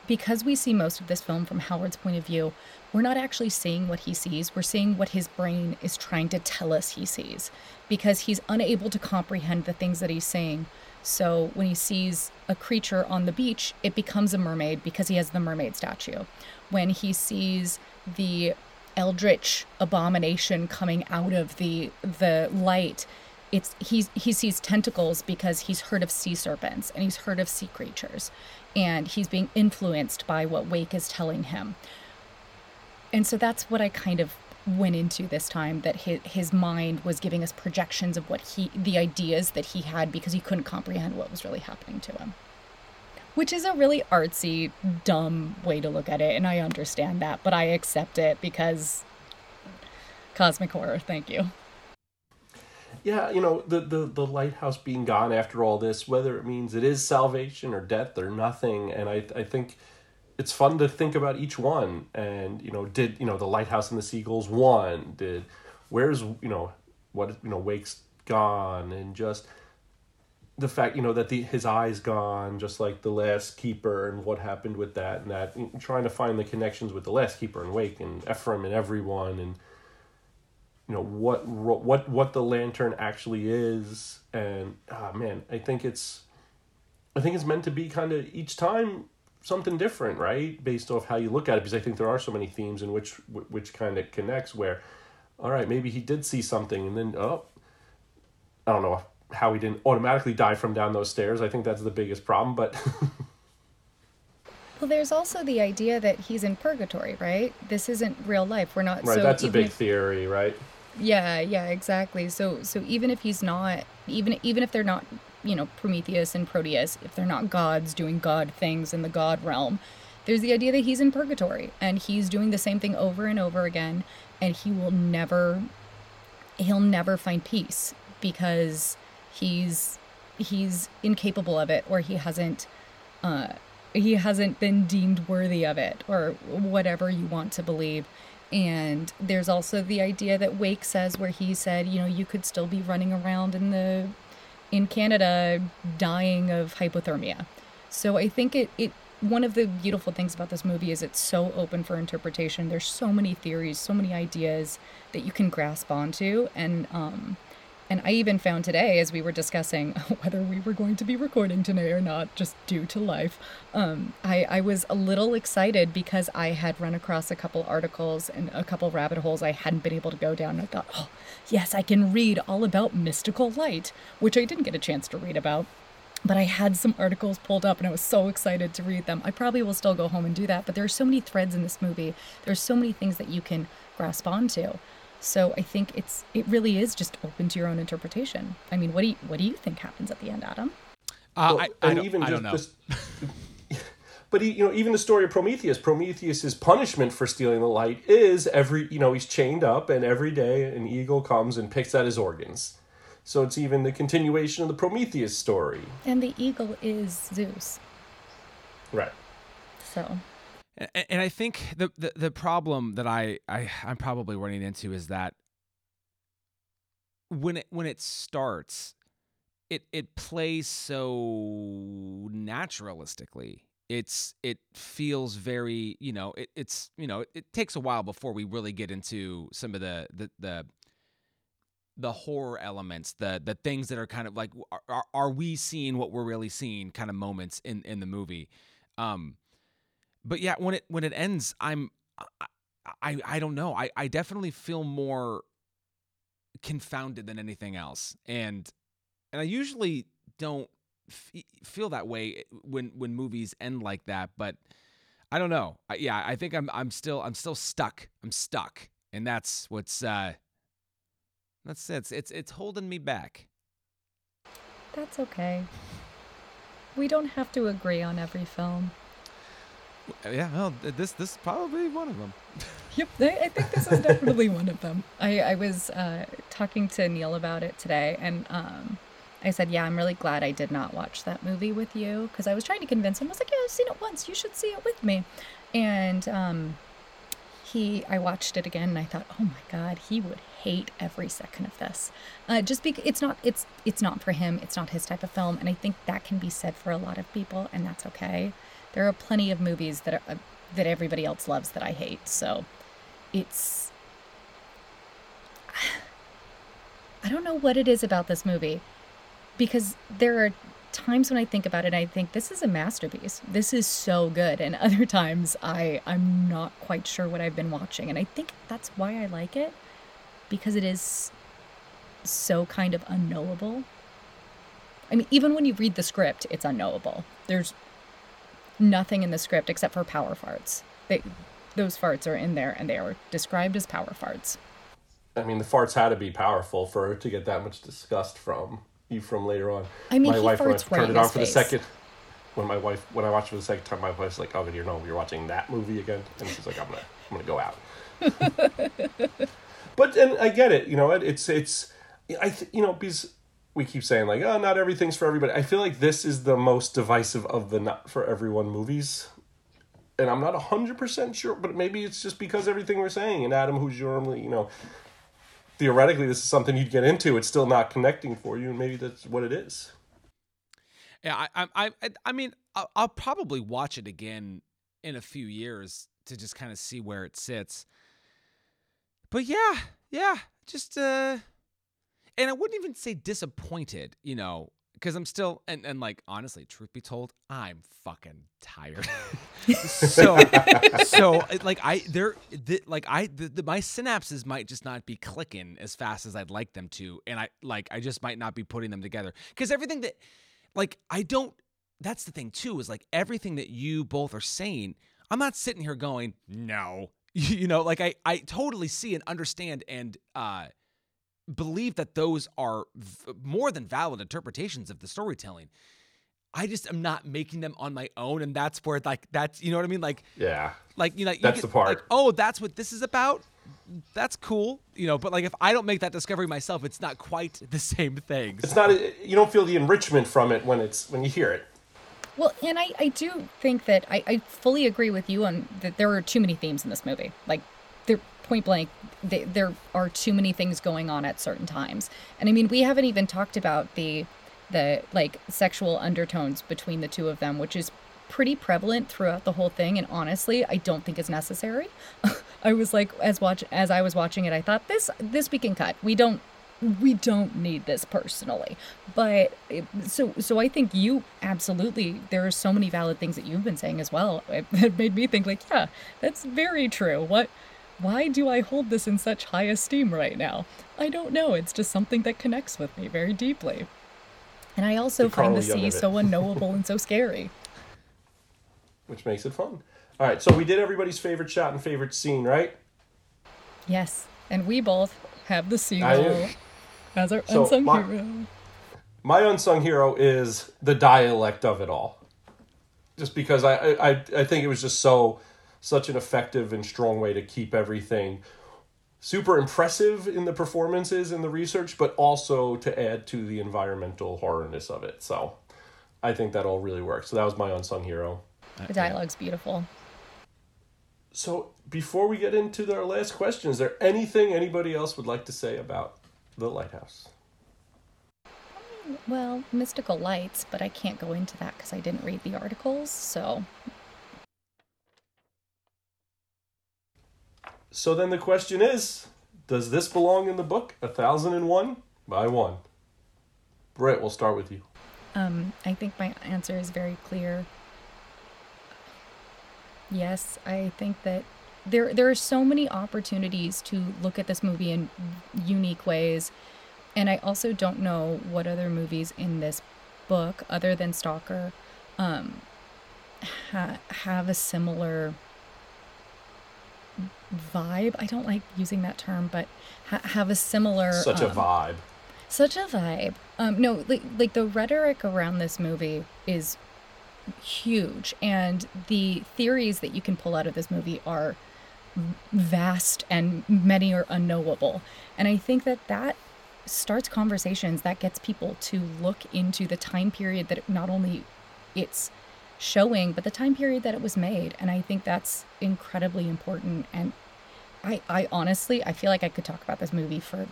because we see most of this film from Howard's point of view, we're not actually seeing what he sees. We're seeing what his brain is trying to tell us he sees because he's unable to comprehend the things that he's seeing. So when he sees a creature on the beach, it becomes a mermaid because he has the mermaid statue. When he sees the eldritch abomination coming out of the the light, it's he's he sees tentacles because he's heard of sea serpents and he's heard of sea creatures. And he's being influenced by what Wake is telling him. And so that's what I kind of went into this time that his, his mind was giving us projections of what he the ideas that he had because he couldn't comprehend what was really happening to him. Which is a really artsy dumb way to look at it and i understand that but i accept it because cosmic horror. Thank you yeah you know the, the the lighthouse being gone after all this whether it means it is salvation or death or nothing. And i i think it's fun to think about each one. And you know did you know the lighthouse and the seagulls won? did where's you know what you know wake's gone? And just the fact you know that the his eyes gone just like the last keeper and what happened with that and that and trying to find the connections with the last keeper and wake and ephraim and everyone and you know what what what the lantern actually is and ah oh man i think it's i think it's meant to be kind of each time something different, right? Based off how you look at it, because I think there are so many themes in which which kind of connects. Where, all right, maybe he did see something, and then oh, I don't know how he didn't automatically die from down those stairs. I think that's the biggest problem, but. *laughs* well, there's also the idea that he's in purgatory, right? This isn't real life. We're not. Right, so that's a big if, theory, right? Yeah, yeah, exactly. So, so even if he's not, even even if they're not you know, Prometheus and Proteus, if they're not gods doing god things in the god realm, there's the idea that he's in purgatory and he's doing the same thing over and over again and he will never he'll never find peace because he's he's incapable of it or he hasn't uh he hasn't been deemed worthy of it or whatever you want to believe and there's also the idea that Wake says where he said, you know, you could still be running around in the in Canada dying of hypothermia. So I think it, it one of the beautiful things about this movie is it's so open for interpretation. There's so many theories, so many ideas that you can grasp onto, and um, and I even found today, as we were discussing *laughs* whether we were going to be recording today or not, just due to life, um, I, I was a little excited because I had run across a couple articles and a couple rabbit holes I hadn't been able to go down. And I thought, oh, yes, I can read all about mystical light, which I didn't get a chance to read about. But I had some articles pulled up and I was so excited to read them. I probably will still go home and do that, but there are so many threads in this movie. There's so many things that you can grasp onto. So I think it's it really is just open to your own interpretation. I mean, what do you what do you think happens at the end, Adam? Uh, well, I, I, don't, even I don't know. This, *laughs* but he, you know, even the story of Prometheus. Prometheus's punishment for stealing the light is every, you know, he's chained up, and every day an eagle comes and picks at his organs. So it's even the continuation of the Prometheus story. And the eagle is Zeus. Right. So and I think the, the, the problem that I, I I'm probably running into is that when it when it starts, it it plays so naturalistically. It's it feels very you know it, it's you know it, it takes a while before we really get into some of the the the the horror elements, the the things that are kind of like are, are we seeing what we're really seeing kind of moments in in the movie. Um, but yeah, when it when it ends, I'm I I don't know. I I definitely feel more confounded than anything else, and and I usually don't f- feel that way when when movies end like that. But I don't know. I, yeah, I think I'm I'm still I'm still stuck. I'm stuck, and that's what's uh that's it's it's it's holding me back. That's okay. we don't have to agree on every film. Yeah, well, this this is probably one of them. Yep, I think this is definitely *laughs* one of them. I, I was uh, talking to Neil about it today, and um, I said, "Yeah, I'm really glad I did not watch that movie with you because I was trying to convince him. I was like, "Yeah, I've seen it once. You should see it with me." And um, he, I watched it again, and I thought, "Oh my God, he would hate every second of this." Uh, just because it's not, it's it's not for him. It's not his type of film, and I think that can be said for a lot of people, and that's okay. There are plenty of movies that are, uh, that everybody else loves that I hate, so it's *sighs* I don't know what it is about this movie because there are times when I think about it I think this is a masterpiece. This is so good and *laughs* other times I I'm not quite sure what I've been watching and I think that's why I like it because it is so kind of unknowable. I mean even when you read the script it's unknowable. There's nothing in the script except for power farts. They, those farts are in there and they are described as power farts. I mean, the farts had to be powerful for her to get that much disgust from you from later on. I mean, my wife when I farts right turned it on for the second. When my wife, when I watched it for the second time, my wife's like, "Oh, you know, you're watching that movie again," and she's like, "I'm gonna, I'm gonna go out." *laughs* but and I get it, you know, it, it's it's, I th- you know because we keep saying like, oh, not everything's for everybody. I feel like this is the most divisive of the not for everyone movies. And I'm not hundred percent sure, but maybe it's just because everything we're saying. And Adam, who's normally, you know, theoretically this is something you'd get into, it's still not connecting for you, and maybe that's what it is. Yeah, I, I, I, I mean, I'll, I'll probably watch it again in a few years to just kind of see where it sits. But yeah, yeah, just uh, and I wouldn't even say disappointed, you know, because I'm still and and like honestly, truth be told, I'm fucking tired. *laughs* so so like I there the, like I the, the, my synapses might just not be clicking as fast as I'd like them to, and I like I just might not be putting them together because everything that like I don't. That's the thing too is like everything that you both are saying. I'm not sitting here going no. *laughs* You know, like I I totally see and understand and uh believe that those are v- more than valid interpretations of the storytelling. I just am not making them on my own, and that's where like that's you know what I mean, like Yeah, like you know you That's get- the part. Like, oh, that's what this is about. That's cool, you know. But like if I don't make that discovery myself, it's not quite *laughs* the same thing. it's not. You don't feel the enrichment from it when it's when you hear it. Well, and I, I do think that I, I fully agree with you on that there are too many themes in this movie. Like, they're point blank, they, there are too many things going on at certain times. And I mean, we haven't even talked about the the like sexual undertones between the two of them, which is pretty prevalent throughout the whole thing. And honestly, I don't think is necessary. *laughs* I was like, as watch as I was watching it, I thought this this we can cut. We don't we don't need this personally but it, so so i think you absolutely there are so many valid things that you've been saying as well it, *laughs* it made me think like yeah that's very true what why do i hold this in such high esteem right now? I don't know. It's just something that connects with me very deeply. And i also find the sea so unknowable and *laughs* so scary. Which makes it fun. All right, so we did everybody's favorite shot and favorite scene, right? yes and we both have the seagull as our So, unsung my- hero. My unsung hero is the dialect of it all. Just because I, I I think it was just so such an effective and strong way to keep everything super impressive in the performances and the research, but also to add to the environmental horrorness of it. So I think that all really worked. So that was my unsung hero. the dialogue's beautiful So before we get into our last question, is there anything anybody else would like to say about the lighthouse? Well, mystical lights, but I can't go into that because I didn't read the articles. So, So then the question is, does this belong in the book? A thousand and one by one. Britt, we'll start with you. um, I think my answer is very clear. Yes, I think that there there are so many opportunities to look at this movie in unique ways, and I also don't know what other movies in this book, other than Stalker, um, ha- have a similar vibe. I don't like using that term, but ha- have a similar Such a um, vibe. such a vibe. Um, no, like like the rhetoric around this movie is huge and the theories that you can pull out of this movie are vast and many are unknowable and i think that that starts conversations that gets people to look into the time period that not only it's showing but the time period that it was made and i think that's incredibly important and i i honestly i feel like i could talk about this movie for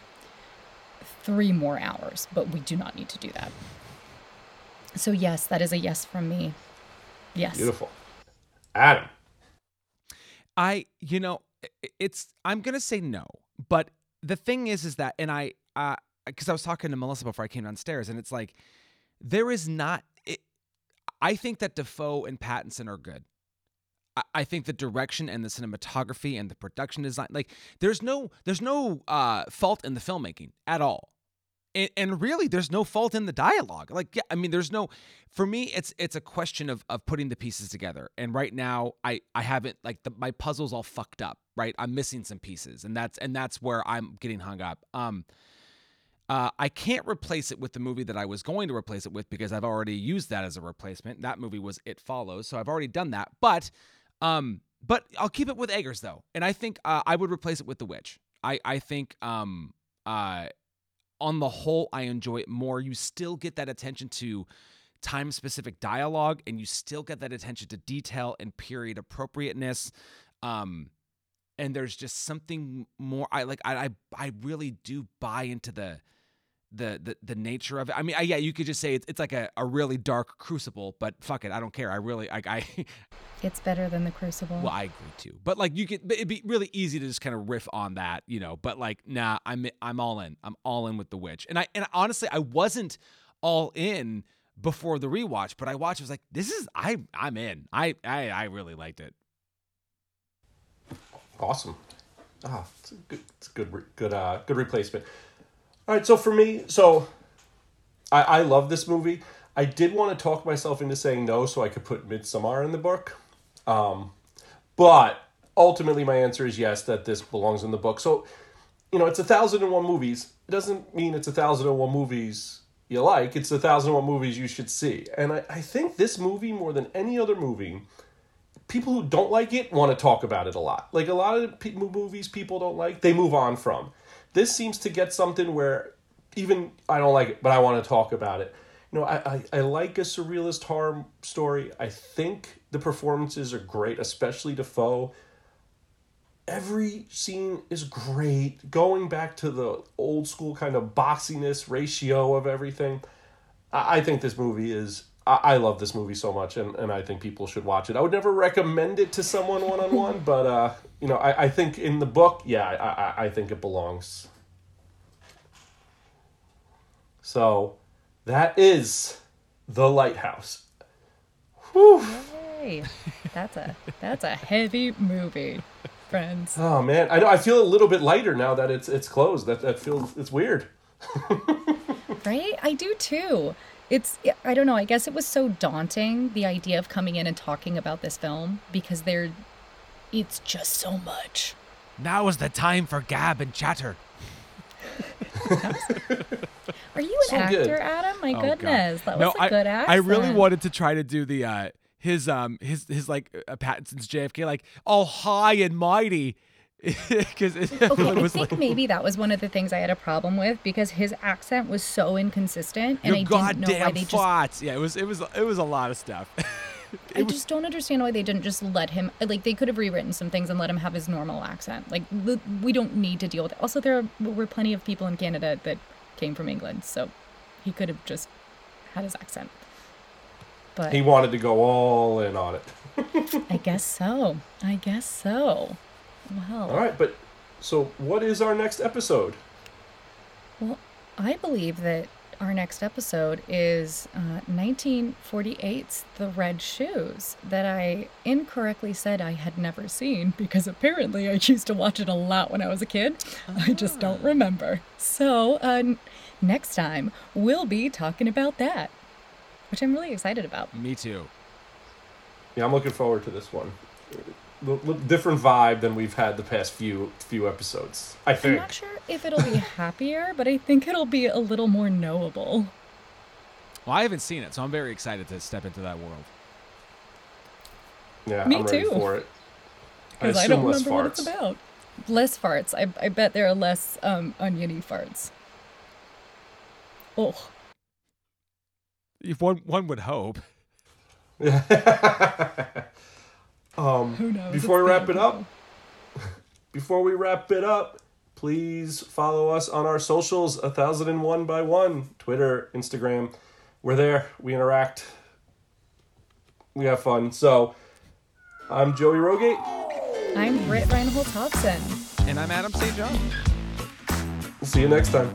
three more hours but we do not need to do that so yes that is a yes from me yes Beautiful. Adam. I, you know, it's I'm gonna say no, but the thing is, is that, and I, uh, because I was talking to Melissa before I came downstairs, and it's like there is not. I think that Dafoe and Pattinson are good. I, I think the direction and the cinematography and the production design, like there's no, there's no uh, fault in the filmmaking at all. And, and really, there's no fault in the dialogue. Like, yeah, I mean, there's no. For me, it's it's a question of of putting the pieces together. And right now, I I haven't like the, my puzzle's all fucked up. Right, I'm missing some pieces, and that's and that's where I'm getting hung up. Um, uh, I can't replace it with the movie that I was going to replace it with because I've already used that as a replacement. That movie was It Follows, so I've already done that. But, um, but I'll keep it with Eggers though, and I think uh, I would replace it with The Witch. I I think um uh on the whole I enjoy it more. You still get that attention to time specific dialogue, and you still get that attention to detail and period appropriateness. Um, and there's just something more. I like. I I, I really do buy into the the the the nature of it. I mean, I, yeah, you could just say it's, it's like a, a really dark crucible, but fuck it, I don't care. I really I, I *laughs* it's better than the crucible well, I agree too. But like you could, but it'd be really easy to just kind of riff on that, you know. But like, nah, I'm I'm all in. I'm all in with the witch. And I and honestly, I wasn't all in before the rewatch, but I watched. I was like, this is I I'm in. I I I really liked it. Awesome. Ah, it's a good, it's a good, re- good, uh, good replacement. All right, so for me, so I, I love this movie. I did want to talk myself into saying no, so I could put Midsommar in the book. Um, but ultimately, my answer is yes. That this belongs in the book. So, you know, it's a thousand and one movies. It doesn't mean it's a thousand and one movies you like. It's a thousand and one movies you should see. And I, I think this movie, more than any other movie, people who don't like it want to talk about it a lot. Like a lot of movies people don't like, they move on from. This seems to get something where even I don't like it, but I want to talk about it. You know, I, I, I like a surrealist horror story. I think the performances are great, especially Dafoe. Every scene is great. Going back to the old school kind of boxiness ratio of everything. I, I think this movie is I, I love this movie so much and, and I think people should watch it. I would never recommend it to someone one on one, but uh, you know, I, I think in the book, yeah, I, I, I think it belongs. So that is The Lighthouse. Whew. That's a that's a heavy movie friends Oh man, I know I feel a little bit lighter now that it's it's closed. That that feels it's weird. *laughs* right i do too it's i don't know i guess it was so daunting the idea of coming in and talking about this film because there it's just so much Now is the time for gab and chatter. are you an So actor good. adam my Oh, God. goodness that no, was a I, good accent I really wanted to try to do the uh his um his his like uh, Pattinson's JFK like all high and mighty *laughs* because it Okay, *laughs* I think like maybe that was one of the things I had a problem with because his accent was so inconsistent, and your I didn't know why goddamn they just. farts. Yeah, it was it was it was a lot of stuff. *laughs* I just don't understand why they didn't just let him. Like they could have rewritten some things and let him have his normal accent. Like we don't need to deal with it. Also, there were plenty of people in Canada that came from England, so he could have just had his accent. But He wanted to go all in on it. I guess so. I guess so. Well, All right, but so what is our next episode? Well, I believe that our next episode is uh, 1948's The Red Shoes, that I incorrectly said I had never seen because apparently I used to watch it a lot when I was a kid. I just don't remember. So, uh, n- next time we'll be talking about that, which I'm really excited about. Me too. Yeah, I'm looking forward to this one. L- l- different vibe than we've had the past few few episodes. I think. I'm not sure if it'll be *laughs* happier, but I think it'll be a little more knowable. Well, I haven't seen it, so I'm very excited to step into that world. Yeah, Me I'm ready too. for it. I Because I, assume don't less remember what it's about. Less farts. I, I bet there are less um, oniony farts. Oh, If one one would hope. *laughs* *laughs* um, who knows? Before It's we wrap it up, *laughs* before we wrap it up, please follow us on our socials, a thousand and one by one, Twitter, Instagram. We're there. We interact. We have fun. So, I'm Joey Rogate. I'm Britt Reinhold Hobson. And I'm Adam St. John. We'll see you next time.